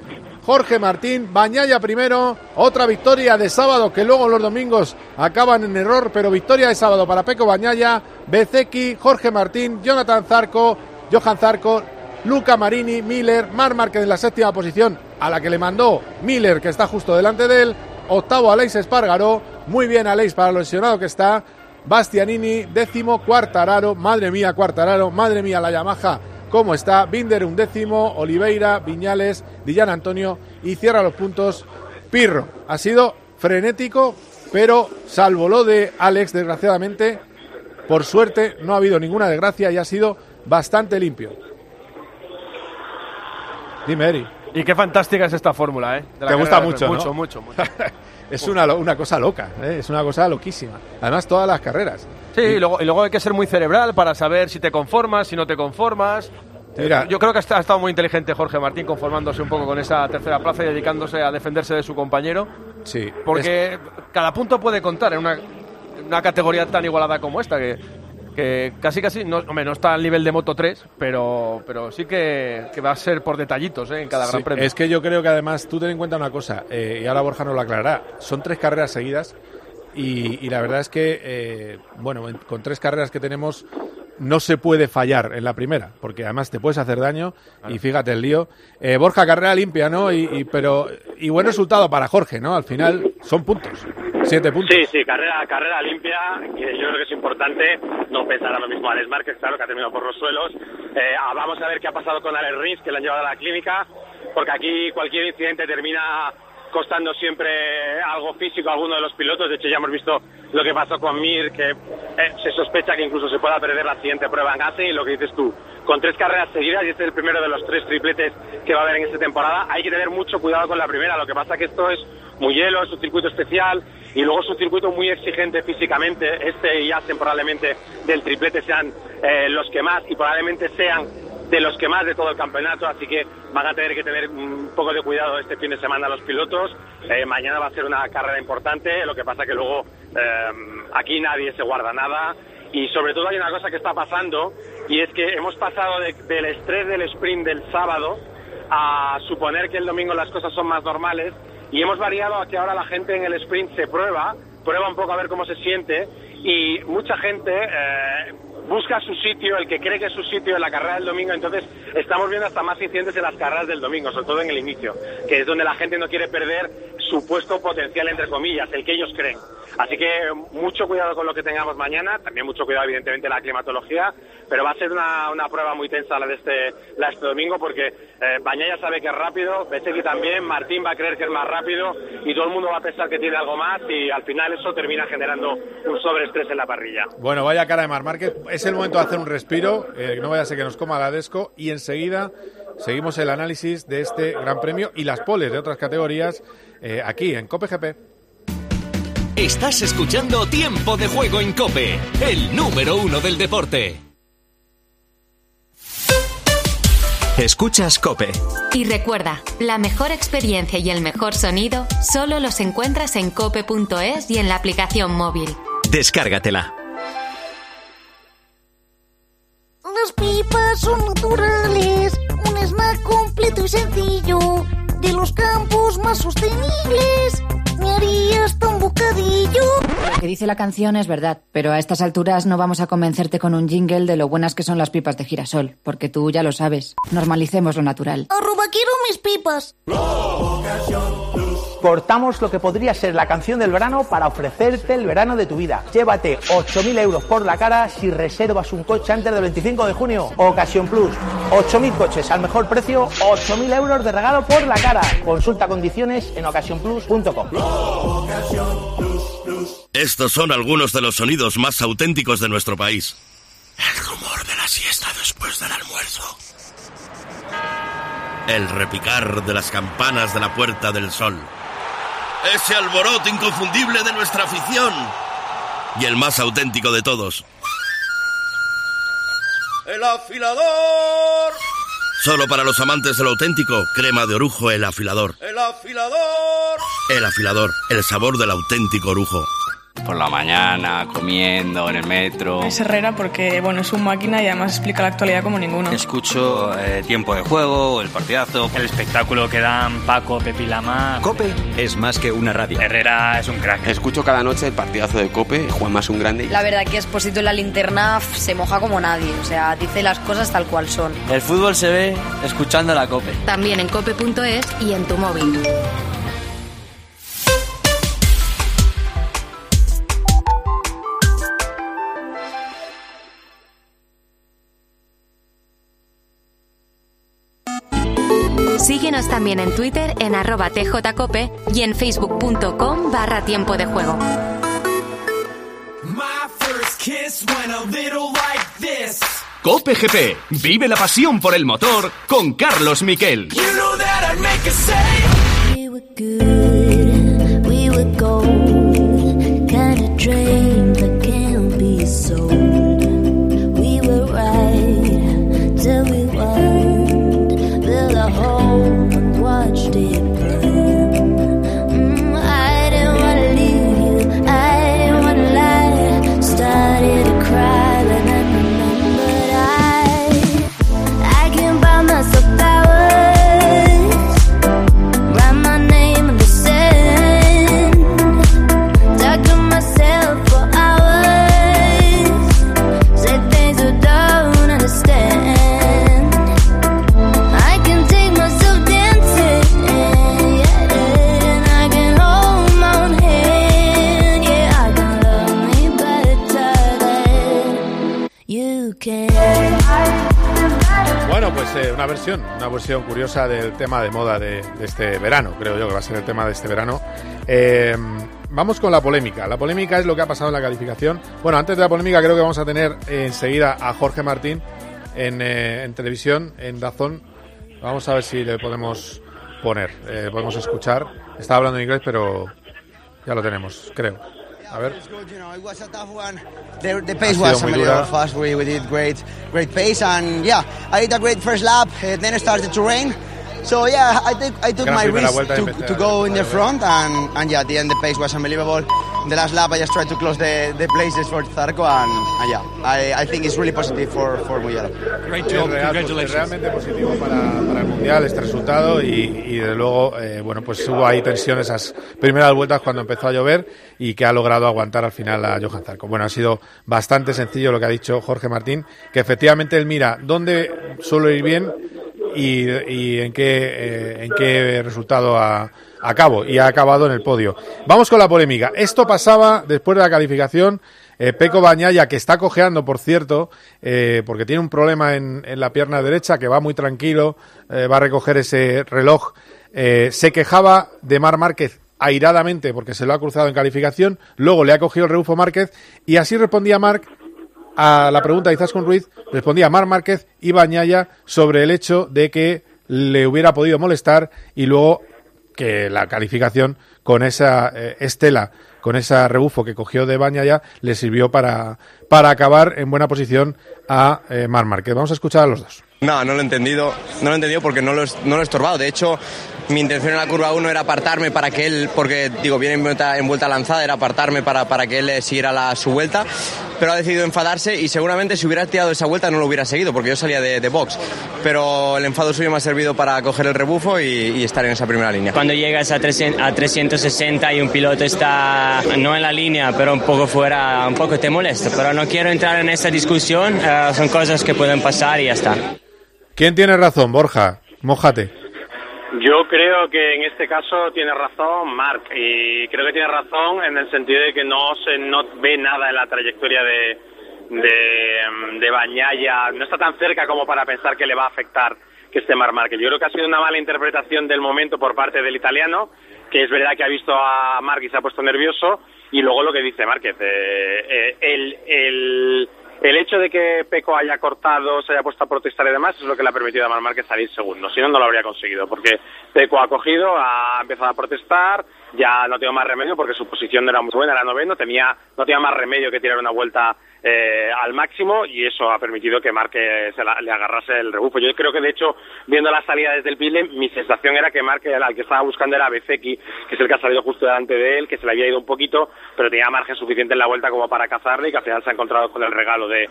Jorge Martín, Bañaya primero, otra victoria de sábado que luego los domingos acaban en error, pero victoria de sábado para Peco Bañaya, Bezeki, Jorge Martín, Jonathan Zarco, Johan Zarco, Luca Marini, Miller, Mar Márquez en la séptima posición, a la que le mandó Miller, que está justo delante de él. Octavo Aleix Espargaró, muy bien Aleix para lo lesionado que está. Bastianini, décimo, Cuartararo, madre mía Cuartararo, madre mía la Yamaha, cómo está. Binder un décimo, Oliveira, Viñales, Dillán Antonio y cierra los puntos Pirro. Ha sido frenético, pero salvo lo de Alex, desgraciadamente, por suerte no ha habido ninguna desgracia y ha sido bastante limpio. Dime, Eri. Y qué fantástica es esta fórmula, ¿eh? Te gusta mucho, Mucho, mucho, mucho. [laughs] es una, una, cosa loca, ¿eh? es una cosa loquísima. Además, todas las carreras. Sí, y... luego, y luego hay que ser muy cerebral para saber si te conformas, si no te conformas. Mira, Yo creo que ha estado muy inteligente Jorge Martín conformándose un poco con esa tercera plaza y dedicándose a defenderse de su compañero. Sí. Porque cada punto puede contar en una, una categoría tan igualada como esta, que que casi casi, no, hombre, no está al nivel de Moto 3, pero, pero sí que, va a ser por detallitos ¿eh? en cada Gran Premio. Es que yo creo que además, tú ten en cuenta una cosa, eh, y ahora Borja nos lo aclarará, son tres carreras seguidas y, la verdad es que, eh, bueno, con tres carreras que tenemos no se puede fallar en la primera, porque además te puedes hacer daño y fíjate el lío. Eh, Borja, carrera limpia, ¿no? Y, pero y buen resultado para Jorge, ¿no? Al final son puntos, siete puntos. Sí, sí, carrera, carrera limpia, y yo creo que es importante no pensar a lo mismo Alex Márquez, claro, que ha terminado por los suelos. Eh, ah, vamos a ver qué ha pasado con Alex Rins, que le han llevado a la clínica, porque aquí cualquier incidente termina costando siempre algo físico a alguno de los pilotos. De hecho, ya hemos visto lo que pasó con Mir, que eh, se sospecha que incluso se pueda perder la siguiente prueba en Asen. Y lo que dices tú, con tres carreras seguidas, y este es el primero de los tres tripletes que va a haber en esta temporada, hay que tener mucho cuidado con la primera. Lo que pasa que esto es muy hielo, es un circuito especial y luego es un circuito muy exigente físicamente. Este y Asen probablemente del triplete sean eh, los que más y probablemente sean de los que más de todo el campeonato, así que van a tener que tener un poco de cuidado este fin de semana los pilotos. Eh, mañana va a ser una carrera importante, lo que pasa que luego eh, aquí nadie se guarda nada y sobre todo hay una cosa que está pasando y es que hemos pasado del estrés del sprint del sábado a suponer que el domingo las cosas son más normales y hemos variado a que ahora la gente en el sprint se prueba, prueba un poco a ver cómo se siente y mucha gente eh, busca su sitio, el que cree que es su sitio en la carrera del domingo, entonces estamos viendo hasta más incidentes en las carreras del domingo, sobre todo en el inicio, que es donde la gente no quiere perder su puesto potencial, entre comillas, el que ellos creen. Así que mucho cuidado con lo que tengamos mañana, también mucho cuidado evidentemente la climatología, pero va a ser una, una prueba muy tensa la de este, la de este domingo porque eh, Bañaya sabe que es rápido, Bechequi también, Martín va a creer que es más rápido y todo el mundo va a pensar que tiene algo más y al final eso termina generando un sobreestrés en la parrilla. Bueno, vaya cara de Mar Márquez, es el momento de hacer un respiro, eh, no vaya a ser que nos coma la desco y enseguida seguimos el análisis de este Gran Premio y las poles de otras categorías eh, aquí en Cope GP. Estás escuchando Tiempo de Juego en Cope, el número uno del deporte. Escuchas Cope. Y recuerda, la mejor experiencia y el mejor sonido solo los encuentras en cope.es y en la aplicación móvil. Descárgatela. Las pipas son naturales, un snack completo y sencillo, de los campos más sostenibles. Me haría hasta un bocadillo. Lo que dice la canción es verdad, pero a estas alturas no vamos a convencerte con un jingle de lo buenas que son las pipas de girasol, porque tú ya lo sabes. Normalicemos lo natural. Arroba quiero mis pipas. Cortamos lo que podría ser la canción del verano para ofrecerte el verano de tu vida. Llévate 8.000 euros por la cara si reservas un coche antes del 25 de junio. Ocasión Plus. 8.000 coches al mejor precio, 8.000 euros de regalo por la cara. Consulta condiciones en ocasiónplus.com. Estos son algunos de los sonidos más auténticos de nuestro país. El rumor de la siesta después del almuerzo. El repicar de las campanas de la Puerta del Sol. Ese alboroto inconfundible de nuestra afición. Y el más auténtico de todos. ¡El afilador! Solo para los amantes de lo auténtico, crema de orujo el afilador. ¡El afilador! El afilador, el sabor del auténtico orujo. Por la mañana, comiendo, en el metro. Es Herrera porque, bueno, es un máquina y además explica la actualidad como ninguno. Escucho eh, tiempo de juego, el partidazo. El espectáculo que dan Paco, Pepi Lama. Cope es más que una radio. Herrera es un crack. Escucho cada noche el partidazo de Cope, Juan más un grande. La verdad que Esposito en la linterna se moja como nadie, o sea, dice las cosas tal cual son. El fútbol se ve escuchando la Cope. También en cope.es y en tu móvil. También en Twitter en arroba tjcope y en facebook.com barra tiempo de juego. Cope GP, vive la pasión por el motor con Carlos Miquel. watched una versión curiosa del tema de moda de, este verano, creo yo que va a ser el tema de este verano. Eh, vamos con la polémica. La polémica es lo que ha pasado en la calificación. Bueno, antes de la polémica creo que vamos a tener enseguida a Jorge Martín en, eh, en televisión, en Dazón. Vamos a ver si le podemos poner, eh, podemos escuchar. Estaba hablando en inglés, pero ya lo tenemos, creo. It was a ver. The, the pace was unbelievable fast. We, we did great, great pace, and yeah, I did a great first lap. Uh, then it started to rain. So yeah, I took I took my risk to, to go in the front, and, and yeah, at the end the pace was unbelievable. The last lap I just tried to close the, the places for Zarco, and, and yeah, I, I think it's really positive for for Mugello. Es real- es realmente positivo para, para el Mundial este resultado y, y desde luego, eh, bueno, pues hubo ahí tensión esas primeras vueltas cuando empezó a llover y que ha logrado aguantar al final a Johan Zarco. Bueno, ha sido bastante sencillo lo que ha dicho Jorge Martín, que efectivamente él mira dónde suele ir bien y, en qué eh, en qué resultado a, cabo y ha acabado en el podio. Vamos con la polémica. Esto pasaba después de la calificación. Eh, Peco Bañaya, que está cojeando, por cierto, eh, porque tiene un problema en, la pierna derecha, que va muy tranquilo, va a recoger ese reloj, se quejaba de Mar Márquez airadamente porque se lo ha cruzado en calificación, luego le ha cogido el rebufo Márquez y así respondía Marc a la pregunta de Izaskun Ruiz, respondía Mar Márquez y Bañaya sobre el hecho de que le hubiera podido molestar y luego que la calificación con esa eh, estela, con ese rebufo que cogió de Bañaya, le sirvió para, para acabar en buena posición a eh, Mar Márquez. Vamos a escuchar a los dos. No, no lo he entendido. No lo he entendido porque no lo, no lo he estorbado. De hecho, mi intención en la curva 1 era apartarme para que él, porque digo, viene en vuelta, en vuelta lanzada, era apartarme para, para que él eh, siguiera la, su vuelta. Pero ha decidido enfadarse y seguramente si hubiera tirado esa vuelta no lo hubiera seguido porque yo salía de, de box. Pero el enfado suyo me ha servido para coger el rebufo y, y estar en esa primera línea. Cuando llegas a, 300 a 360 y un piloto está no en la línea, pero un poco fuera, un poco te molesta. Pero no quiero entrar en esta discusión, eh, son cosas que pueden pasar y ya está. ¿Quién tiene razón, Borja? Mójate. Yo creo que en este caso tiene razón Mark y creo que tiene razón en el sentido de que no se no ve nada en la trayectoria de de, de Bañaya, no está tan cerca como para pensar que le va a afectar que esté Marc Márquez. Yo creo que ha sido una mala interpretación del momento por parte del italiano, que es verdad que ha visto a Marc y se ha puesto nervioso, y luego lo que dice Márquez, eh, eh, el, el, el hecho de que Peco haya cortado, se haya puesto a protestar y demás, es lo que le ha permitido a Marc Márquez salir segundo. Si no, no lo habría conseguido, porque Peco ha cogido, ha empezado a protestar, ya no tengo más remedio porque su posición no era muy buena, era noveno, tenía, no tenía más remedio que tirar una vuelta eh, al máximo y eso ha permitido que Marque se la- le agarrase el rebufo. Yo creo que de hecho, viendo la salida desde el pile, mi sensación era que Marque al que estaba buscando era Bezeki, que es el que ha salido justo delante de él, que se le había ido un poquito, pero tenía margen suficiente en la vuelta como para cazarle y que al final se ha encontrado con el regalo de,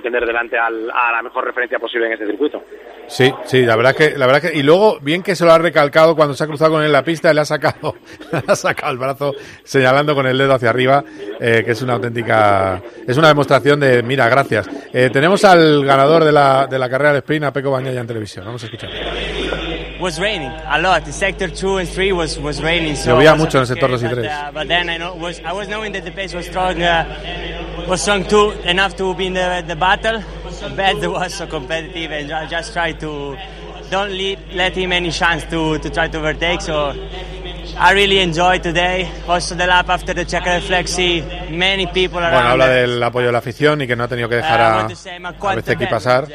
tener delante al- a la mejor referencia posible en ese circuito. Sí, sí, la verdad que, la verdad que, y luego bien que se lo ha recalcado cuando se ha cruzado con él en la pista, le ha sacado, [laughs] [laughs] ha sacado el brazo señalando con el dedo hacia arriba, eh, que es una auténtica, es una demostración de, mira, gracias. Eh, tenemos al ganador de la, de la carrera de sprint, a Peco Bañaya en televisión, vamos a escuchar. Was raining a lot. The sector 2 and 3 was, was raining. So Llovía mucho en el sector okay, 2 y but, 3. uh, but then I know was I was knowing that the pace was strong, uh, was strong too enough to be in the, the battle. Bad was so competitive, and I just try to don't let, let him any chance to, to try to overtake. So I really enjoyed today. Also the lap after the checkered flexi, many people around. Bueno, habla del apoyo de la afición y que no ha tenido que dejar Uh, I a, a Bezeki pasar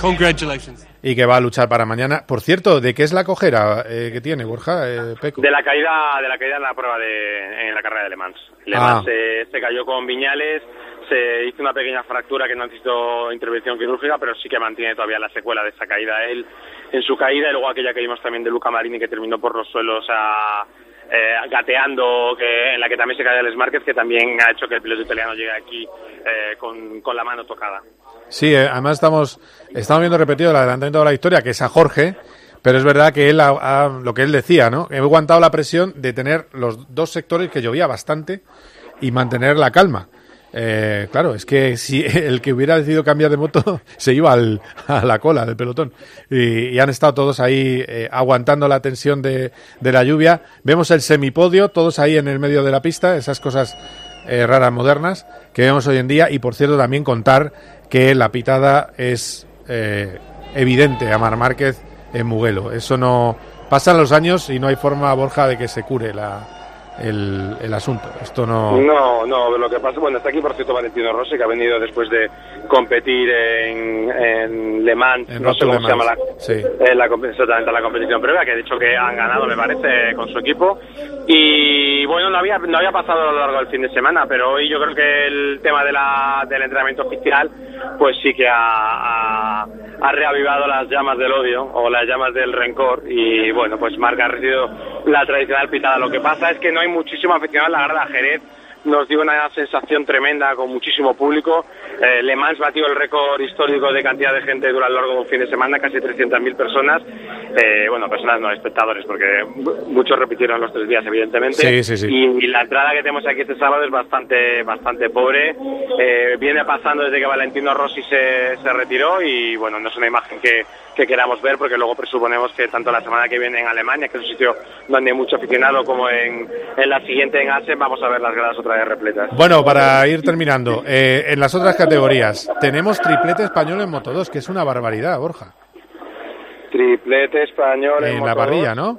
Congratulations. y que va a luchar para mañana. Por cierto, ¿de qué es la cojera eh, que tiene, Borja, eh, Peco? De la caída, de la caída en la prueba de, en la carrera de Le Mans. Le Ah. Mans se, se cayó con Viñales, se hizo una pequeña fractura que no necesitó intervención quirúrgica, pero sí que mantiene todavía la secuela de esa caída él en su caída y luego aquella que vimos también de Luca Marini que terminó por los suelos a, eh, gateando, que, en la que también se cayó el Márquez, que también ha hecho que el piloto italiano llegue aquí eh, con, con la mano tocada. Sí, eh, además estamos, estamos viendo repetido el adelantamiento de la historia, que es a Jorge, pero es verdad que él, lo que él decía, ¿no? He aguantado la presión de tener los dos sectores que llovía bastante y mantener la calma. Eh, claro, es que si [laughs] el que hubiera decidido cambiar de moto [laughs] se iba al- a la cola del pelotón. Y, han estado todos ahí eh, aguantando la tensión de, de la lluvia. Vemos el semipodio, todos ahí en el medio de la pista, esas cosas eh, raras modernas que vemos hoy en día. Y por cierto, también contar que la pitada es eh, evidente a Mar Márquez en Mugello. Eso no. Pasan los años y no hay forma, Borja, de que se cure la, el, el asunto. Esto no. No, no, lo que pasa, bueno, está aquí por cierto Valentino Rossi, que ha venido después de competir en, en Le Mans, En no sé cómo se llama la, Sí. eh, la, exactamente, la competición previa, que ha dicho que han ganado, me parece, con su equipo. Y bueno, no había, no había pasado a lo largo del fin de semana, pero hoy yo creo que el tema de la, del entrenamiento oficial, pues sí que ha, ha, ha reavivado las llamas del odio o las llamas del rencor. Y bueno, pues Marc ha recibido la tradicional pitada. Lo que pasa es que no hay muchísimo aficionado la grada Jerez nos dio una sensación tremenda con muchísimo público. Eh, Le Mans batió el récord histórico de cantidad de gente durante el largo de un fin de semana, casi 300.000 personas. Eh, bueno, personas no, espectadores, porque mu- muchos repitieron los tres días, evidentemente. Sí, sí, sí. Y, y la entrada que tenemos aquí este sábado es bastante, bastante pobre. Eh, viene pasando desde que Valentino Rossi se, se retiró y bueno, no es una imagen que, que queramos ver porque luego presuponemos que tanto la semana que viene en Alemania, que es un sitio donde hay mucho aficionado, como en, en la siguiente en Asen, vamos a ver las gradas otra vez repletas. Bueno, para ir terminando, eh, en las otras categorías, tenemos triplete español en Moto 2, que es una barbaridad, Borja. Triplete español En Moto la 2. parrilla, ¿no?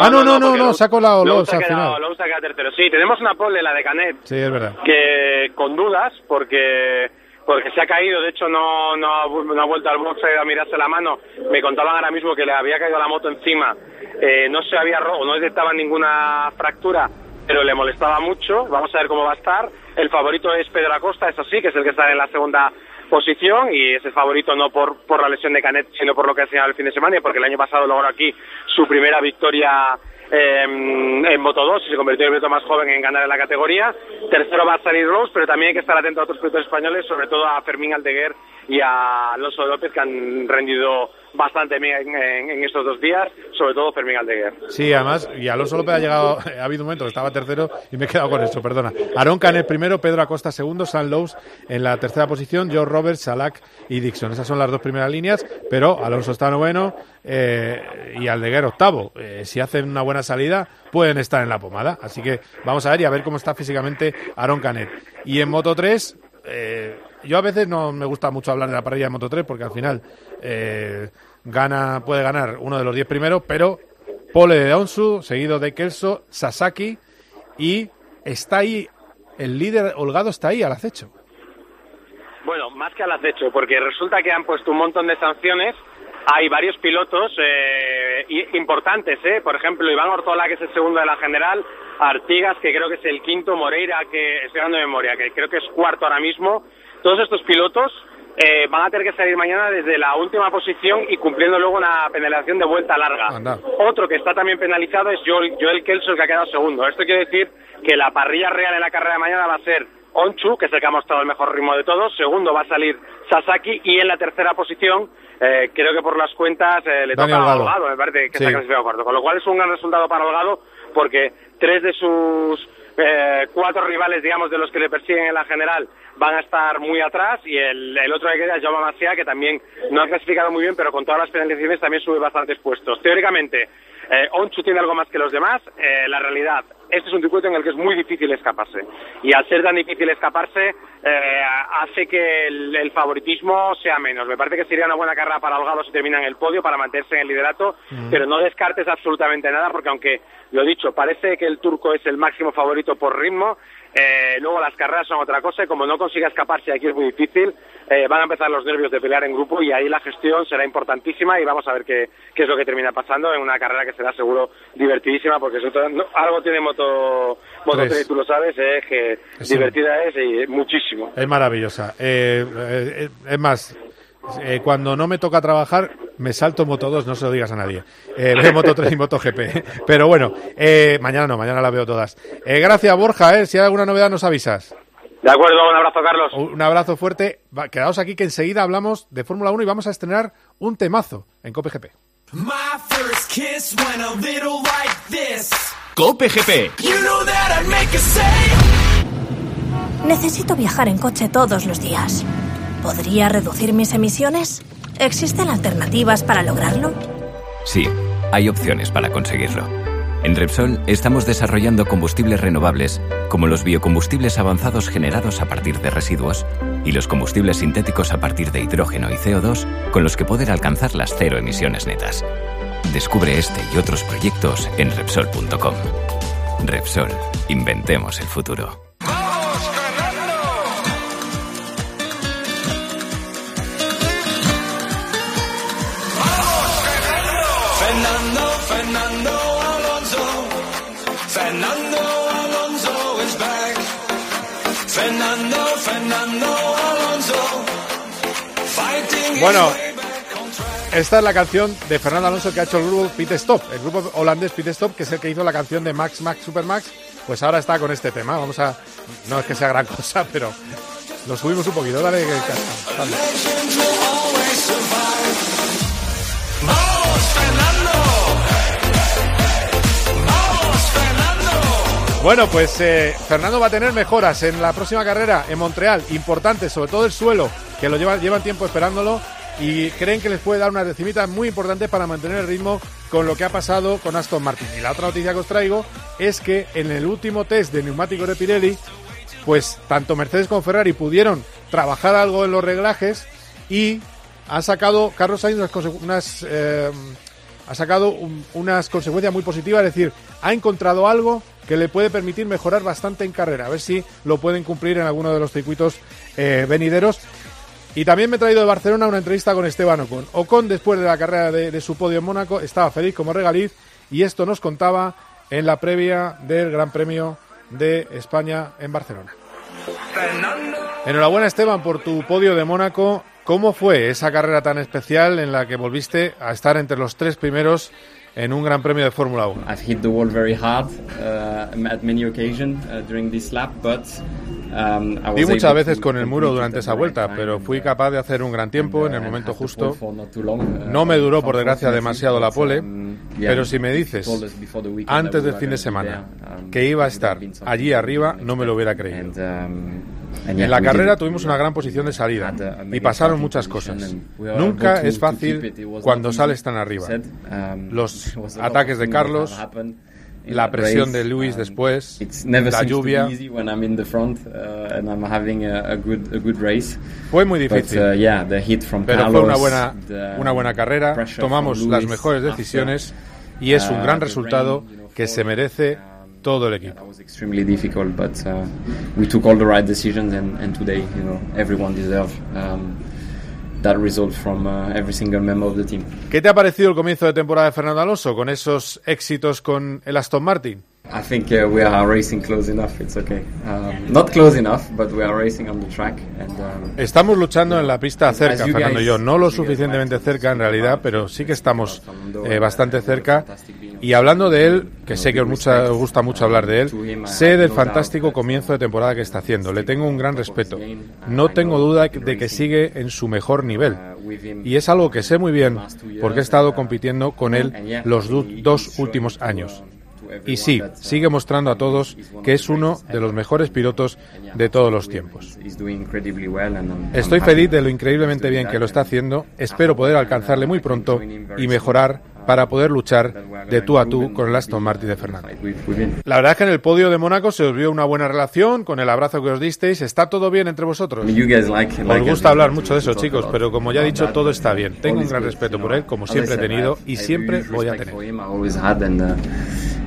ah, no, no, no, no, saco la ha al final. Lowe's ha quedado tercero. Sí, tenemos una pole, la de Canet, Sí, es verdad. que con dudas, porque porque se ha caído, de hecho no, no, no ha vuelto al box a mirarse la mano. Me contaban ahora mismo que le había caído la moto encima, eh, no se había roto, no detectaban ninguna fractura, pero le molestaba mucho. Vamos a ver cómo va a estar. El favorito es Pedro Acosta, eso sí, que es el que está en la segunda posición y es el favorito no por, por la lesión de Canet, sino por lo que ha enseñado el fin de semana y porque el año pasado logró aquí su primera victoria eh, en Moto 2 y se convirtió en el piloto más joven en ganar en la categoría. Tercero va a salir Rose, pero también hay que estar atento a otros pilotos españoles, sobre todo a Fermín Aldeguer y a Alonso López, que han rendido bastante en, en- estos dos días, sobre todo Fermín Aldeguer. Sí, además, y Alonso López ha llegado, [laughs] ha habido un momento estaba tercero y me he quedado con eso, perdona. Aaron Canet primero, Pedro Acosta segundo, San Lowe's en la tercera posición, Joe Roberts, Salak y Dixon. Esas son las dos primeras líneas, pero Alonso está noveno eh, y Aldeguer octavo. Eh, si hacen una buena salida, pueden estar en la pomada. Así que vamos a ver y a ver cómo está físicamente Aaron Canet. Y en Moto 3, eh, yo a veces no me gusta mucho hablar de la parrilla de Moto 3 porque al final eh, gana, puede ganar uno de los 10 primeros, pero Pole de Onsu, seguido de Kelso, Sasaki y está ahí, el líder Holgado está ahí al acecho. Bueno, más que al acecho, porque resulta que han puesto un montón de sanciones. Hay varios pilotos eh, importantes, ¿eh? Por ejemplo, Iván Ortola, que es el segundo de la general, Artigas, que creo que es el quinto, Moreira, que estoy dando memoria, que creo que es cuarto ahora mismo. Todos estos pilotos eh, van a tener que salir mañana desde la última posición y cumpliendo luego una penalización de vuelta larga. Anda. Otro que está también penalizado es Joel, Joel Kelso, el que ha quedado segundo. Esto quiere decir que la parrilla real en la carrera de mañana va a ser Onchu, que es el que ha mostrado el mejor ritmo de todos. Segundo va a salir Sasaki y en la tercera posición, eh, creo que por las cuentas eh, le toca a Holgado. Holgado, me parece que Sí. está clasificado cuarto. Con lo cual es un gran resultado para Holgado porque tres de sus eh, cuatro rivales, digamos, de los que le persiguen en la general van a estar muy atrás y el, otro que queda es Jaume que también no ha clasificado muy bien, pero con todas las penalizaciones también sube bastantes puestos. Teóricamente, eh, Onchu tiene algo más que los demás. Eh, la realidad, este es un circuito en el que es muy difícil escaparse. Y al ser tan difícil escaparse, eh, hace que el, el favoritismo sea menos. Me parece que sería una buena carrera para Holgado si termina en el podio, para mantenerse en el liderato, Mm. pero no descartes absolutamente nada, porque aunque, lo dicho, parece que el turco es el máximo favorito por ritmo, eh, luego las carreras son otra cosa y como no consiga escaparse aquí es muy difícil, eh, van a empezar los nervios de pelear en grupo y ahí la gestión será importantísima y vamos a ver qué, qué es lo que termina pasando en una carrera que será seguro divertidísima porque no, algo tiene Moto, moto Tres. 3 y tú lo sabes, eh, que divertida es y muchísimo. Es maravillosa. Eh, eh, es más, eh, cuando no me toca trabajar, me salto Moto 2, no se lo digas a nadie. Eh, veo Moto 3 y Moto GP. [laughs] Pero bueno, eh, mañana no, mañana la veo todas. Eh, gracias, Borja. Eh, si hay alguna novedad, nos avisas. De acuerdo, un abrazo, Carlos. Un abrazo fuerte. Va, quedaos aquí que enseguida hablamos de Fórmula 1 y vamos a estrenar un temazo en Cope GP. My first kiss went a little like this. Cope GP. You know that I'd make a say. Necesito viajar en coche todos los días. ¿Podría reducir mis emisiones? ¿Existen alternativas para lograrlo? Sí, hay opciones para conseguirlo. En Repsol estamos desarrollando combustibles renovables, como los biocombustibles avanzados generados a partir de residuos y los combustibles sintéticos a partir de hidrógeno y CO2, con los que poder alcanzar las cero emisiones netas. Descubre este y otros proyectos en Repsol.com. Repsol, inventemos el futuro. Bueno, esta es la canción de Fernando Alonso que ha hecho el grupo Pit Stop, el grupo holandés Pit Stop, que es el que hizo la canción de Max Max Super Max. Pues ahora está con este tema. Vamos a. No es que sea gran [laughs] cosa, pero lo subimos un poquito. Dale, que- dale. Bueno, pues eh, Fernando va a tener mejoras en la próxima carrera en Montreal, importantes, sobre todo el suelo, que lo llevan, llevan tiempo esperándolo y creen que les puede dar una decimita muy importante para mantener el ritmo con lo que ha pasado con Aston Martin. Y la otra noticia que os traigo es que en el último test de neumáticos de Pirelli, pues tanto Mercedes como Ferrari pudieron trabajar algo en los reglajes y han sacado Carlos Sainz unas, unas, eh, ha sacado un- unas consecuencias muy positivas, es decir, ha encontrado algo que le puede permitir mejorar bastante en carrera, a ver si lo pueden cumplir en alguno de los circuitos eh, venideros. Y también me he traído de Barcelona una entrevista con Esteban Ocon. Ocon, después de la carrera de, de su podio en Mónaco, estaba feliz como regaliz y esto nos contaba en la previa del Gran Premio de España en Barcelona. Enhorabuena Esteban por tu podio de Mónaco. ¿Cómo fue esa carrera tan especial en la que volviste a estar entre los tres primeros en un Gran Premio de Fórmula 1? I've hit the wall very hard uh, at many occasions uh, during this lap, but um, I was Di muchas veces con el muro durante esa vuelta, pero fui uh, capaz de hacer un gran tiempo en el momento justo. uh, No me duró por desgracia demasiado la pole, um, pero si me dices antes del fin de semana um, que iba a estar allí arriba, no me lo hubiera creído. En la carrera tuvimos una gran posición de salida y pasaron muchas cosas. Nunca es fácil cuando sales tan arriba. Um, Los ataques de Carlos, la presión de Lewis Um, después, la lluvia. uh. Fue muy difícil. uh, Pero fue una buena, una buena carrera, tomamos las mejores decisiones y es un uh, gran resultado que se merece todo el equipo. That was extremely difficult, but we took all the right decisions, and, and today, you know, everyone deserves that result from every single member of the team. ¿Qué te ha parecido el comienzo de temporada de Fernando Alonso con esos éxitos con el Aston Martin? I think uh, we are racing close enough. It's okay. Um, not close enough, but we are racing on the track, and um, Estamos luchando en la pista cerca, Fernando y yo. No lo suficientemente cerca en realidad, pero sí que estamos eh, bastante cerca. Y hablando de él, que sé que os, mucha- os gusta mucho hablar de él, sé del fantástico comienzo de temporada que está haciendo. Le tengo un gran respeto. No tengo duda de que sigue en su mejor nivel. Y es algo que sé muy bien porque he estado compitiendo con él los dos últimos años. Y sí, sigue mostrando a todos que es uno de los mejores pilotos de todos los tiempos. Estoy feliz de lo increíblemente bien que lo está haciendo. Espero poder alcanzarle muy pronto y mejorar para poder luchar de tú a tú con el Aston Martin de Fernando. La verdad es que en el podio de Mónaco se os vio una buena relación con el abrazo que os disteis. ¿Está todo bien entre vosotros? Os gusta us, hablar to- mucho de to eso, chicos, pero como ya he dicho, todo está bien. Tengo un gran respeto you por él, como siempre he tenido y siempre voy a tener.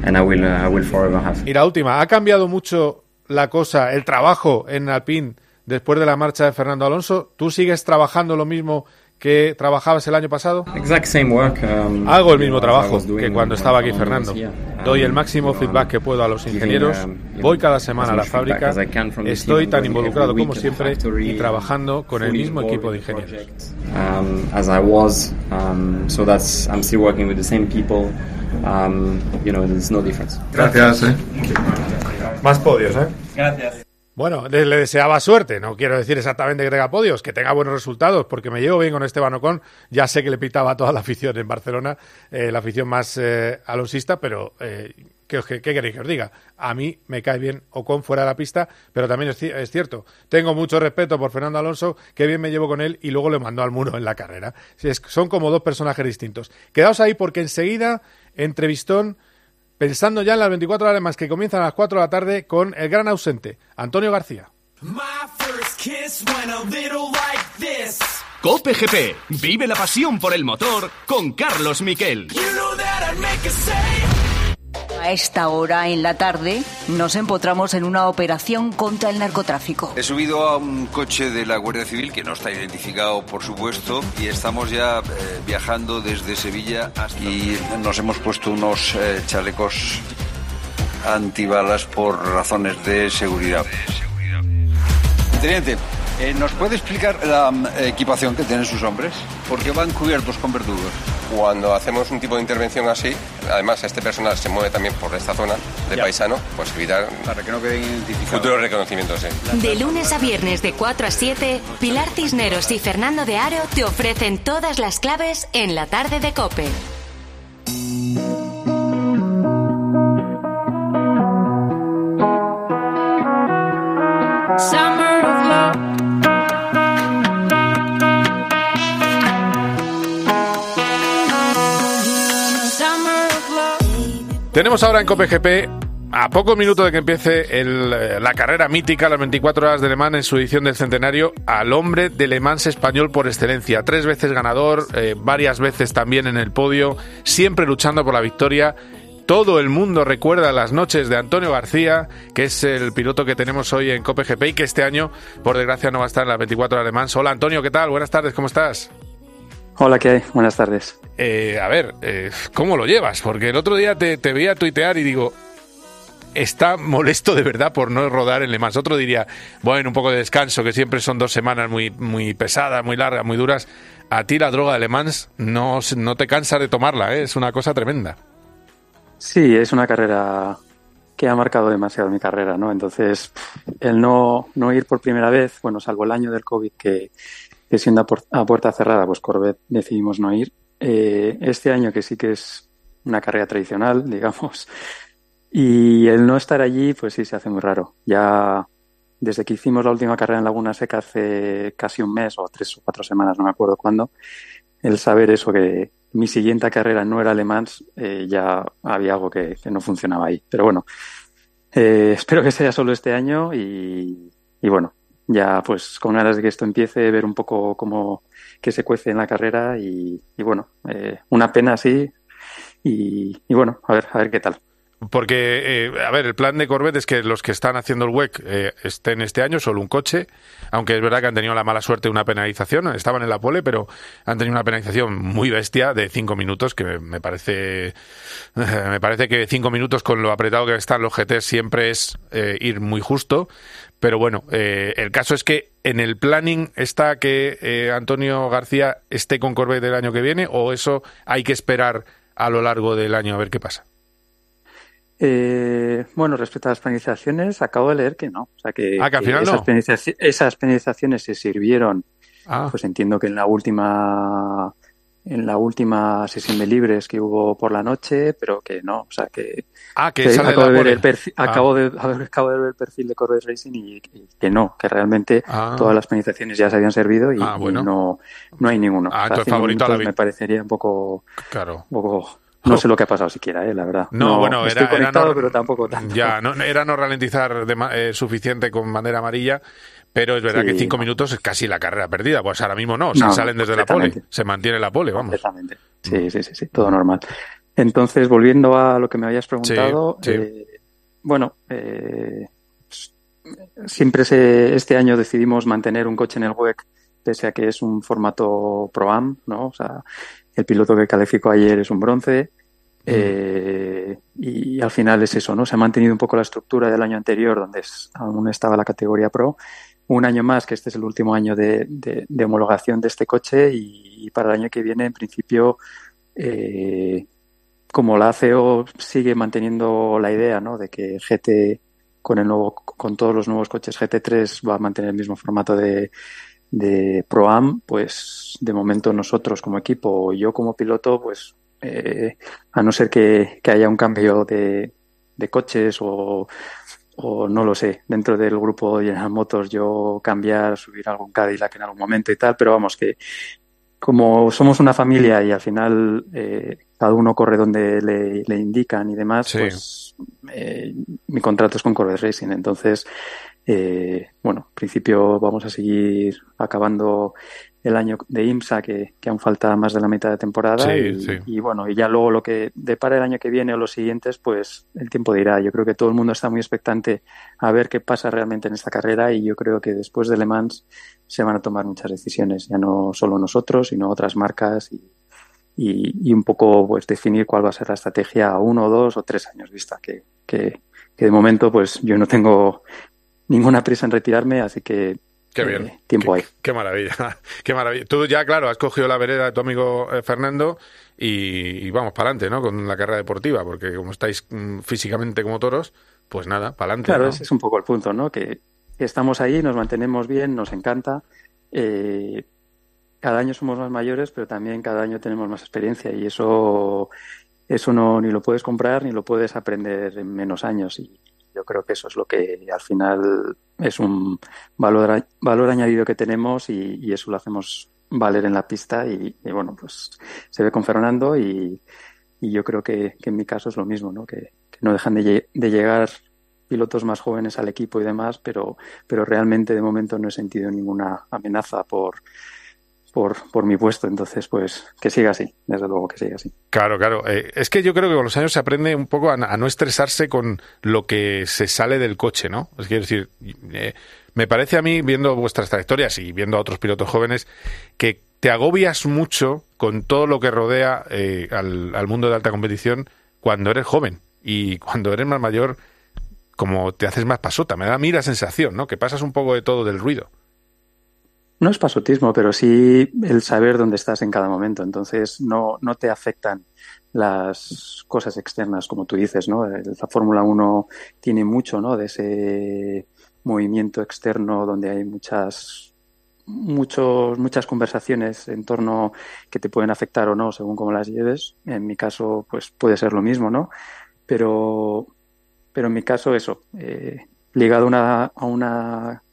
And, uh, I will, uh, I will forever have. Y la última, ¿ha cambiado mucho la cosa, el trabajo en Alpine después de la marcha de Fernando Alonso? ¿Tú sigues trabajando lo mismo que trabajabas el año pasado? Exact same work. um, Hago el mismo trabajo que cuando when estaba aquí Fernando. Doy el Um, máximo feedback que puedo a los giving, ingenieros. Voy cada semana a la fábrica. Estoy tan involucrado como siempre y trabajando con el mismo equipo de ingenieros. Um, you know, there's no difference. Gracias, eh. Más podios, ¿eh? Gracias. Bueno, le, le deseaba suerte. No quiero decir exactamente que tenga podios, que tenga buenos resultados, porque me llevo bien con Esteban Ocon. Ya sé que le pitaba a toda la afición en Barcelona, eh, la afición más eh, alonsista, pero eh, ¿qué, queréis que os diga? A mí me cae bien Ocon fuera de la pista, pero también es, ci- es cierto. Tengo mucho respeto por Fernando Alonso, que bien me llevo con él y luego le mandó al muro en la carrera. Es- son como dos personajes distintos. Quedaos ahí porque enseguida, entrevistón pensando ya en las 24 horas más que comienzan a las 4 de la tarde con el gran ausente, Antonio García. My first kiss went a little like this. Cope GP. Vive la pasión por el motor con Carlos Miquel. You know that I'd make a esta hora en la tarde nos empotramos en una operación contra el narcotráfico. He subido a un coche de la Guardia Civil que no está identificado, por supuesto, y estamos ya eh, viajando desde Sevilla hasta... y nos hemos puesto unos eh, chalecos antibalas por razones de seguridad. Teniente, eh, ¿nos puede explicar la mm, equipación que tienen sus hombres? Porque van cubiertos con verdugos. Cuando hacemos un tipo de intervención así, además este personal se mueve también por esta zona de Ya. paisano, pues evitar Para que no queden identificados. futuros reconocimientos. sí. De lunes a viernes de 4 a 7, Pilar Cisneros y Fernando de Aro te ofrecen todas las claves en la tarde de Cope. Tenemos ahora en Cope GP, a pocos minutos de que empiece el, eh, la carrera mítica, las 24 horas de Le Mans en su edición del centenario, al hombre de Le Mans español por excelencia. Tres veces ganador, eh, varias veces también en el podio, siempre luchando por la victoria. Todo el mundo recuerda las noches de Antonio García, que es el piloto que tenemos hoy en Cope GP y que este año, por desgracia, no va a estar en las 24 horas de Le Mans. Hola Antonio, ¿qué tal? Buenas tardes, ¿cómo estás? Hola, ¿qué hay? Buenas tardes. Eh, a ver, eh, ¿cómo lo llevas? Porque el otro día te, te veía tuitear y digo, está molesto de verdad por no rodar en Le Mans. Otro diría, bueno, un poco de descanso, que siempre son dos semanas muy, muy pesadas, muy largas, muy duras. A ti la droga de Le Mans no, no te cansa de tomarla, ¿eh? es una cosa tremenda. Sí, es una carrera que ha marcado demasiado mi carrera, ¿no? Entonces, el no, no ir por primera vez, bueno, salvo el año del COVID, que, que siendo a, puerta cerrada, pues Corvette decidimos no ir. Eh, este año, que sí que es una carrera tradicional, [laughs] digamos, y el no estar allí, pues sí se hace muy raro. Ya desde que hicimos la última carrera en Laguna Seca hace casi un mes o tres o cuatro semanas, no me acuerdo cuándo, el saber eso que mi siguiente carrera no era Le Mans, eh, ya había algo que, no funcionaba ahí. Pero bueno, eh, [laughs] espero que sea solo este año y bueno, ya pues con ganas de que esto empiece, ver un poco cómo que se cuece en la carrera y, bueno, eh, una pena sí y, bueno, a ver, a ver qué tal. Porque, eh, a ver, el plan de Corvette es que los que están haciendo el WEC eh, estén este año, solo un coche, aunque es verdad que han tenido la mala suerte de una penalización, estaban en la pole, pero han tenido una penalización muy bestia de cinco minutos, que me parece, [laughs] me parece que cinco minutos con lo apretado que están los GT siempre es eh, ir muy justo, pero bueno, eh, el caso es que en el planning está que eh, Antonio García esté con Corvette el año que viene, o eso hay que esperar a lo largo del año a ver qué pasa. Eh, bueno, respecto a las penalizaciones, acabo de leer que no. O sea, que, Ah, que al final esas, no. penalizaci- esas penalizaciones se sirvieron, Ah. pues entiendo que en la última en la última sesión de libres que hubo por la noche, pero que no, o sea que, Ah, que sale acabo, de ver el perfil, Ah. [laughs] acabo, de, acabo de ver el perfil de Corvette Racing y, y que no, que realmente Ah. todas las penalizaciones ya se habían servido y, Ah, bueno. y no, no hay ninguno. Ah, entonces favorito a la me parecería un poco, Claro. un poco no sé lo que ha pasado siquiera, eh, la verdad. No, bueno, estoy era, era conectado, no- pero tampoco tanto. Ya, no, [laughs] era no ralentizar de eh, suficiente con bandera amarilla, pero es verdad Sí, que cinco minutos es casi la carrera perdida. Pues ahora mismo no, o sea, No, salen desde la pole, se mantiene la pole, vamos. Completamente. Sí, sí, sí, sí, todo normal. Entonces, volviendo a lo que me habías preguntado, Sí, sí. eh, bueno, eh, siempre se, este año decidimos mantener un coche en el WEC, pese a que es un formato Pro-Am, ¿no? O sea, el piloto que calificó ayer es un bronce. eh, y, al final es eso, ¿no? Se ha mantenido un poco la estructura del año anterior, donde es- aún estaba la categoría Pro. Un año más, que este es el último año de, de- homologación de este coche, y, para el año que viene, en principio, eh, como la ACO sigue manteniendo la idea, ¿no? De que GT con el nuevo, con todos los nuevos coches GT3 va a mantener el mismo formato de, de Pro-Am, pues de momento nosotros como equipo o yo como piloto, pues eh, a no ser que, que haya un cambio de, de coches o, o no lo sé, dentro del grupo General Motors yo cambiar, subir algún Cadillac en algún momento y tal, pero vamos que como somos una familia y al final eh, cada uno corre donde le, le indican y demás, Sí. pues eh, mi contrato es con Corvette Racing. Entonces, Eh, bueno, en principio vamos a seguir acabando el año de IMSA, que, que aún falta más de la mitad de temporada. Sí, y, sí. y bueno, y ya luego lo que depara el año que viene o los siguientes, pues el tiempo dirá. Yo creo que todo el mundo está muy expectante a ver qué pasa realmente en esta carrera y yo creo que después de Le Mans se van a tomar muchas decisiones, ya no solo nosotros, sino otras marcas y, y, y un poco pues definir cuál va a ser la estrategia a uno, dos o tres años vista, que, que, que de momento pues yo no tengo ninguna prisa en retirarme, así que Qué eh, bien. tiempo qué, hay. Qué maravilla. [laughs] Qué maravilla. Tú ya, claro, has cogido la vereda de tu amigo eh, Fernando y, y vamos para adelante, ¿no? Con la carrera deportiva, porque como estáis mm, físicamente como toros, pues nada, para adelante. Claro, ¿no? ese es un poco el punto, ¿no? Que, que estamos ahí, nos mantenemos bien, nos encanta. Eh, cada año somos más mayores, pero también cada año tenemos más experiencia y eso, eso no ni lo puedes comprar ni lo puedes aprender en menos años. Y yo creo que eso es lo que al final es un valor, valor añadido que tenemos y, y eso lo hacemos valer en la pista y, bueno, pues se ve con Fernando y, y yo creo que, que en mi caso es lo mismo, ¿no? Que, que no dejan de, de llegar pilotos más jóvenes al equipo y demás, pero, pero realmente de momento no he sentido ninguna amenaza por, por, por mi puesto. Entonces, pues que siga así, desde luego que siga así. Claro, claro. Eh, es que yo creo que con los años se aprende un poco a, no estresarse con lo que se sale del coche, ¿no? Es decir, eh, me parece a mí, viendo vuestras trayectorias y viendo a otros pilotos jóvenes, que te agobias mucho con todo lo que rodea eh, al, al mundo de alta competición cuando eres joven. Y cuando eres más mayor, como te haces más pasota. Me da a mí la sensación, ¿no? Que pasas un poco de todo del ruido. No es pasotismo, pero sí el saber dónde estás en cada momento. Entonces no, no te afectan las cosas externas, como tú dices, ¿no? La Fórmula 1 tiene mucho, ¿no? De ese movimiento externo donde hay muchas muchos, muchas conversaciones en torno que te pueden afectar o no según cómo las lleves. En mi caso, pues puede ser lo mismo, ¿no? Pero, pero en mi caso, eso, eh, ligado una, a una,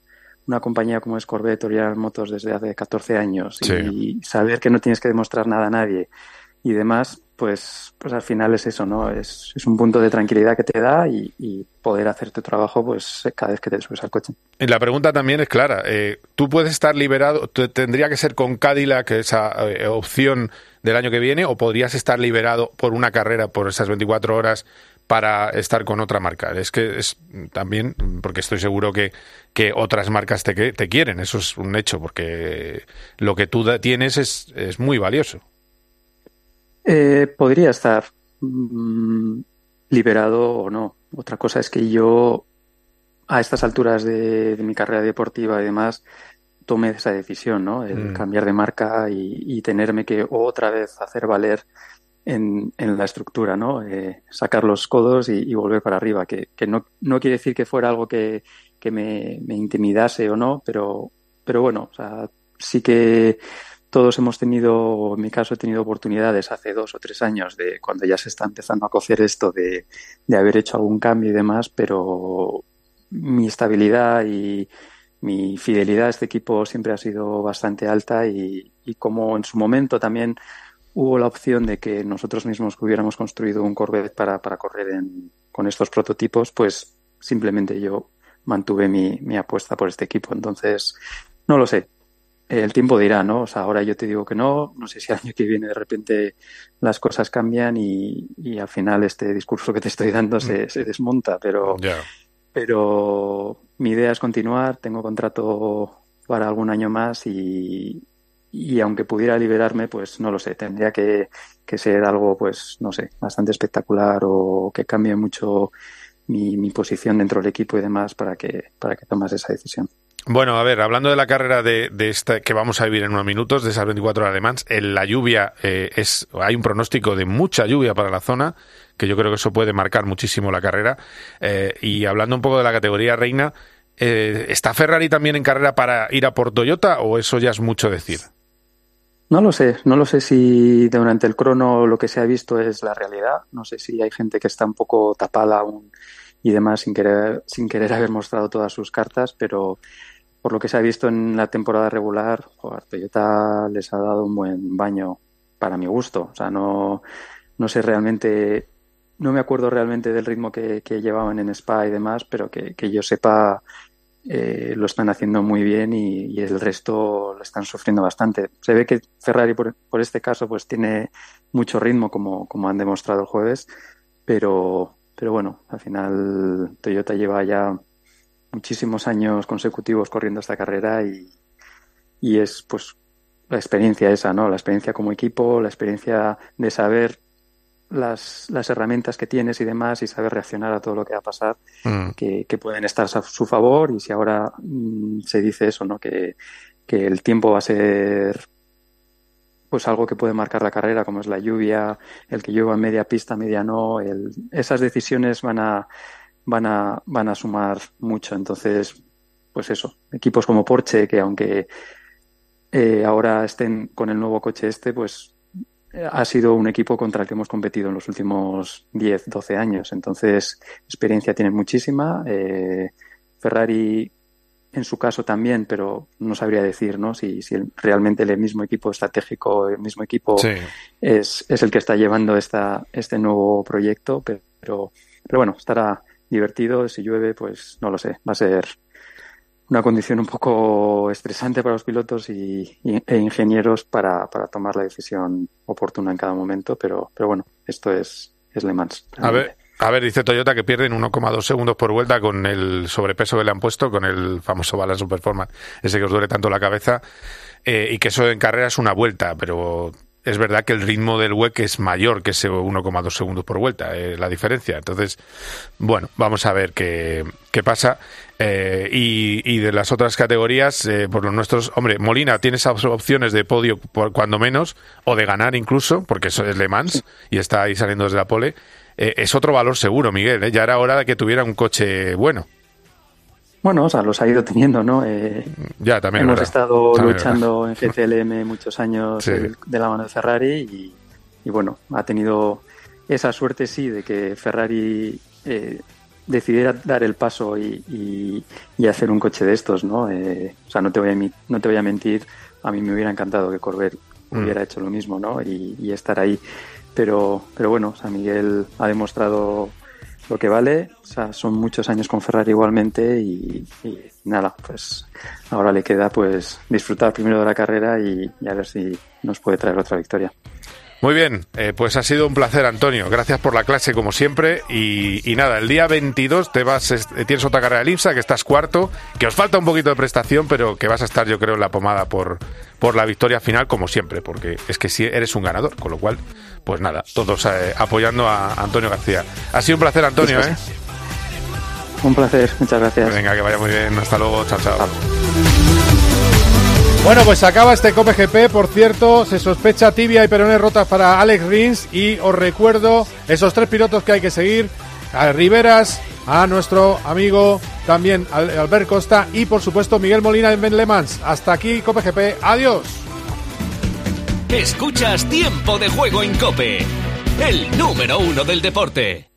una compañía como es Corvette Motors desde hace 14 años y saber que no tienes que demostrar nada a nadie y demás, pues, pues al final es eso, ¿no? Es, es un punto de tranquilidad que te da y, y poder hacer tu trabajo, pues, cada vez que te subes al coche. Y la pregunta también es clara. Eh, ¿Tú puedes estar liberado? te- ¿Tendría que ser con Cadillac esa eh, opción del año que viene? ¿O podrías estar liberado por una carrera, por esas 24 horas, para estar con otra marca? Es que es también, porque estoy seguro que, que otras marcas te, te quieren. Eso es un hecho, porque lo que tú tienes es, es muy valioso. Eh, podría estar mm, liberado o no. Otra cosa es que yo, a estas alturas de, de mi carrera deportiva y demás, tome esa decisión, ¿no? El Mm. cambiar de marca y, y tenerme que otra vez hacer valer en, la estructura, ¿no? Eh, sacar los codos y, volver para arriba, que, no, quiere decir que fuera algo que, me, intimidase o no, pero, bueno, o sea, sí que todos hemos tenido, en mi caso he tenido oportunidades hace dos o tres años de cuando ya se está empezando a cocer esto de, haber hecho algún cambio y demás, pero mi estabilidad y mi fidelidad a este equipo siempre ha sido bastante alta y como en su momento también hubo la opción de que nosotros mismos hubiéramos construido un Corvette para, para correr en- con estos prototipos, pues simplemente yo mantuve mi, mi apuesta por este equipo. Entonces, no lo sé. El tiempo dirá, ¿no? O sea, ahora yo te digo que no, no sé si el año que viene de repente las cosas cambian y, y al final este discurso que te estoy dando se, se desmonta, pero, pero mi idea es continuar, tengo contrato para algún año más y, y aunque pudiera liberarme, pues no lo sé, tendría que, que ser algo, pues no sé, bastante espectacular o que cambie mucho mi, mi posición dentro del equipo y demás para que, para que tomas esa decisión. Bueno, a ver, hablando de la carrera de, de esta que vamos a vivir en unos minutos, de esas 24 horas Mans, en la lluvia eh, es hay un pronóstico de mucha lluvia para la zona, que yo creo que eso puede marcar muchísimo la carrera. Eh, y hablando un poco de la categoría reina, eh, ¿está Ferrari también en carrera para ir a por Toyota o eso ya es mucho decir? No lo sé, no lo sé si durante el crono lo que se ha visto es la realidad. No sé si hay gente que está un poco tapada aún y demás sin querer, sin querer haber mostrado todas sus cartas, pero por lo que se ha visto en la temporada regular, joder, Toyota les ha dado un buen baño para mi gusto. O sea, no, no sé realmente, no me acuerdo realmente del ritmo que, llevaban en Spa y demás, pero que yo sepa, eh, lo están haciendo muy bien y, el resto lo están sufriendo bastante. Se ve que Ferrari por, por este caso pues tiene mucho ritmo como, como han demostrado el jueves, pero, pero bueno, al final Toyota lleva ya muchísimos años consecutivos corriendo esta carrera y, y es pues la experiencia esa, ¿no? La experiencia como equipo, la experiencia de saber las, las herramientas que tienes y demás y saber reaccionar a todo lo que va a pasar Mm. que, que pueden estar a su favor y si ahora mm, se dice eso, ¿no? Que, que el tiempo va a ser pues algo que puede marcar la carrera, como es la lluvia, el que llueva media pista, media no, el, esas decisiones van a, van a, van a sumar mucho. Entonces, pues eso, equipos como Porsche, que aunque eh, ahora estén con el nuevo coche este, pues ha sido un equipo contra el que hemos competido en los últimos 10, 12 años. Entonces, experiencia tienen muchísima. Eh, Ferrari, en su caso también, pero no sabría decir ¿no? si, si el- realmente el mismo equipo estratégico, el mismo equipo Sí. es, es el que está llevando esta, este nuevo proyecto. Pero, pero bueno, estará divertido. Si llueve, pues no lo sé. Va a ser una condición un poco estresante para los pilotos y, y- e ingenieros para, para tomar la decisión oportuna en cada momento, pero, pero bueno, esto es, es Le Mans. A ver, a ver, dice Toyota que pierden 1,2 segundos por vuelta con el sobrepeso que le han puesto, con el famoso balance performance, ese que os duele tanto la cabeza, eh, y que eso en carrera es una vuelta, pero es verdad que el ritmo del WEC es mayor que ese 1,2 segundos por vuelta, eh, la diferencia. Entonces, bueno, vamos a ver qué, qué pasa. Eh, y, y de las otras categorías, eh, por los nuestros, hombre, Molina tiene esas opciones de podio por cuando menos, o de ganar incluso, porque eso es Le Mans y está ahí saliendo desde la pole. Eh, es otro valor seguro, Miguel. Ya era hora de que tuviera un coche bueno. Bueno, o sea, los ha ido teniendo, ¿no? Eh, Ya, también. hemos estado También es luchando en. [laughs] GCLM muchos años Sí. de la mano de Ferrari y, y bueno, ha tenido esa suerte, sí, de que Ferrari eh, decidiera dar el paso y, y- y hacer un coche de estos, ¿no? Eh, o sea, no te, voy a, no te voy a mentir, a mí me hubiera encantado que Corvette Mm. hubiera hecho lo mismo, ¿no? Y, y estar ahí. Pero, pero bueno, o sea, Miguel ha demostrado lo que vale. O sea, son muchos años con Ferrari igualmente y, y nada, pues ahora le queda pues disfrutar primero de la carrera y, y a ver si nos puede traer otra victoria. Muy bien, eh, pues ha sido un placer, Antonio. Gracias por la clase, como siempre. Y, y nada, el día 22 te vas, es- tienes otra carrera del IMSA, que estás cuarto, que os falta un poquito de prestación, pero que vas a estar, yo creo, en la pomada por, por la victoria final, como siempre, porque es que sí eres un ganador. Con lo cual, pues nada, todos eh, apoyando a Antonio García. Ha sido un placer, Antonio, ¿eh? Un placer, muchas gracias. Venga, que vaya muy bien. Hasta luego. Chao, chao. Bueno, pues acaba este Cope GP. Por cierto, se sospecha tibia y perones rotas para Alex Rins. Y os recuerdo esos tres pilotos que hay que seguir: a Riveras, a nuestro amigo también Al- Albert Costa y, por supuesto, Miguel Molina en Ben Le Mans. Hasta aquí, Cope GP. Adiós. Escuchas Tiempo de Juego en Cope, el número uno del deporte.